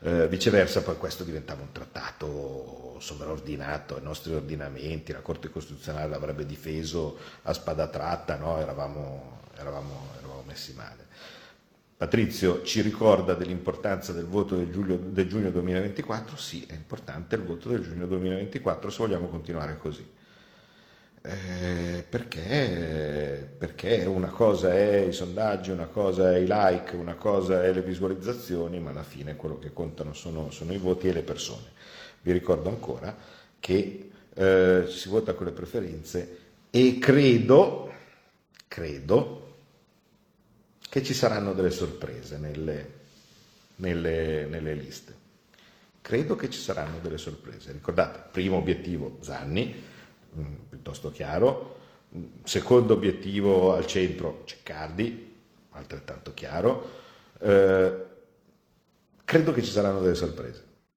Eh, viceversa poi questo diventava un trattato sovraordinato ai nostri ordinamenti, la Corte Costituzionale l'avrebbe difeso a spada tratta, no? eravamo, eravamo, eravamo messi male. Patrizio ci ricorda dell'importanza del voto del, giugno, del giugno 2024, sì è importante il voto del giugno 2024 se vogliamo continuare così. Eh, perché, perché una cosa è i sondaggi, una cosa è i like, una cosa è le visualizzazioni, ma alla fine quello che contano sono, sono i voti e le persone. Vi ricordo ancora che eh, si vota con le preferenze e credo, credo che ci saranno delle sorprese nelle, nelle, nelle liste. Credo che ci saranno delle sorprese. Ricordate, primo obiettivo Zanni, mm, piuttosto chiaro, secondo obiettivo al centro Ceccardi, altrettanto chiaro. Eh, credo che ci saranno delle sorprese.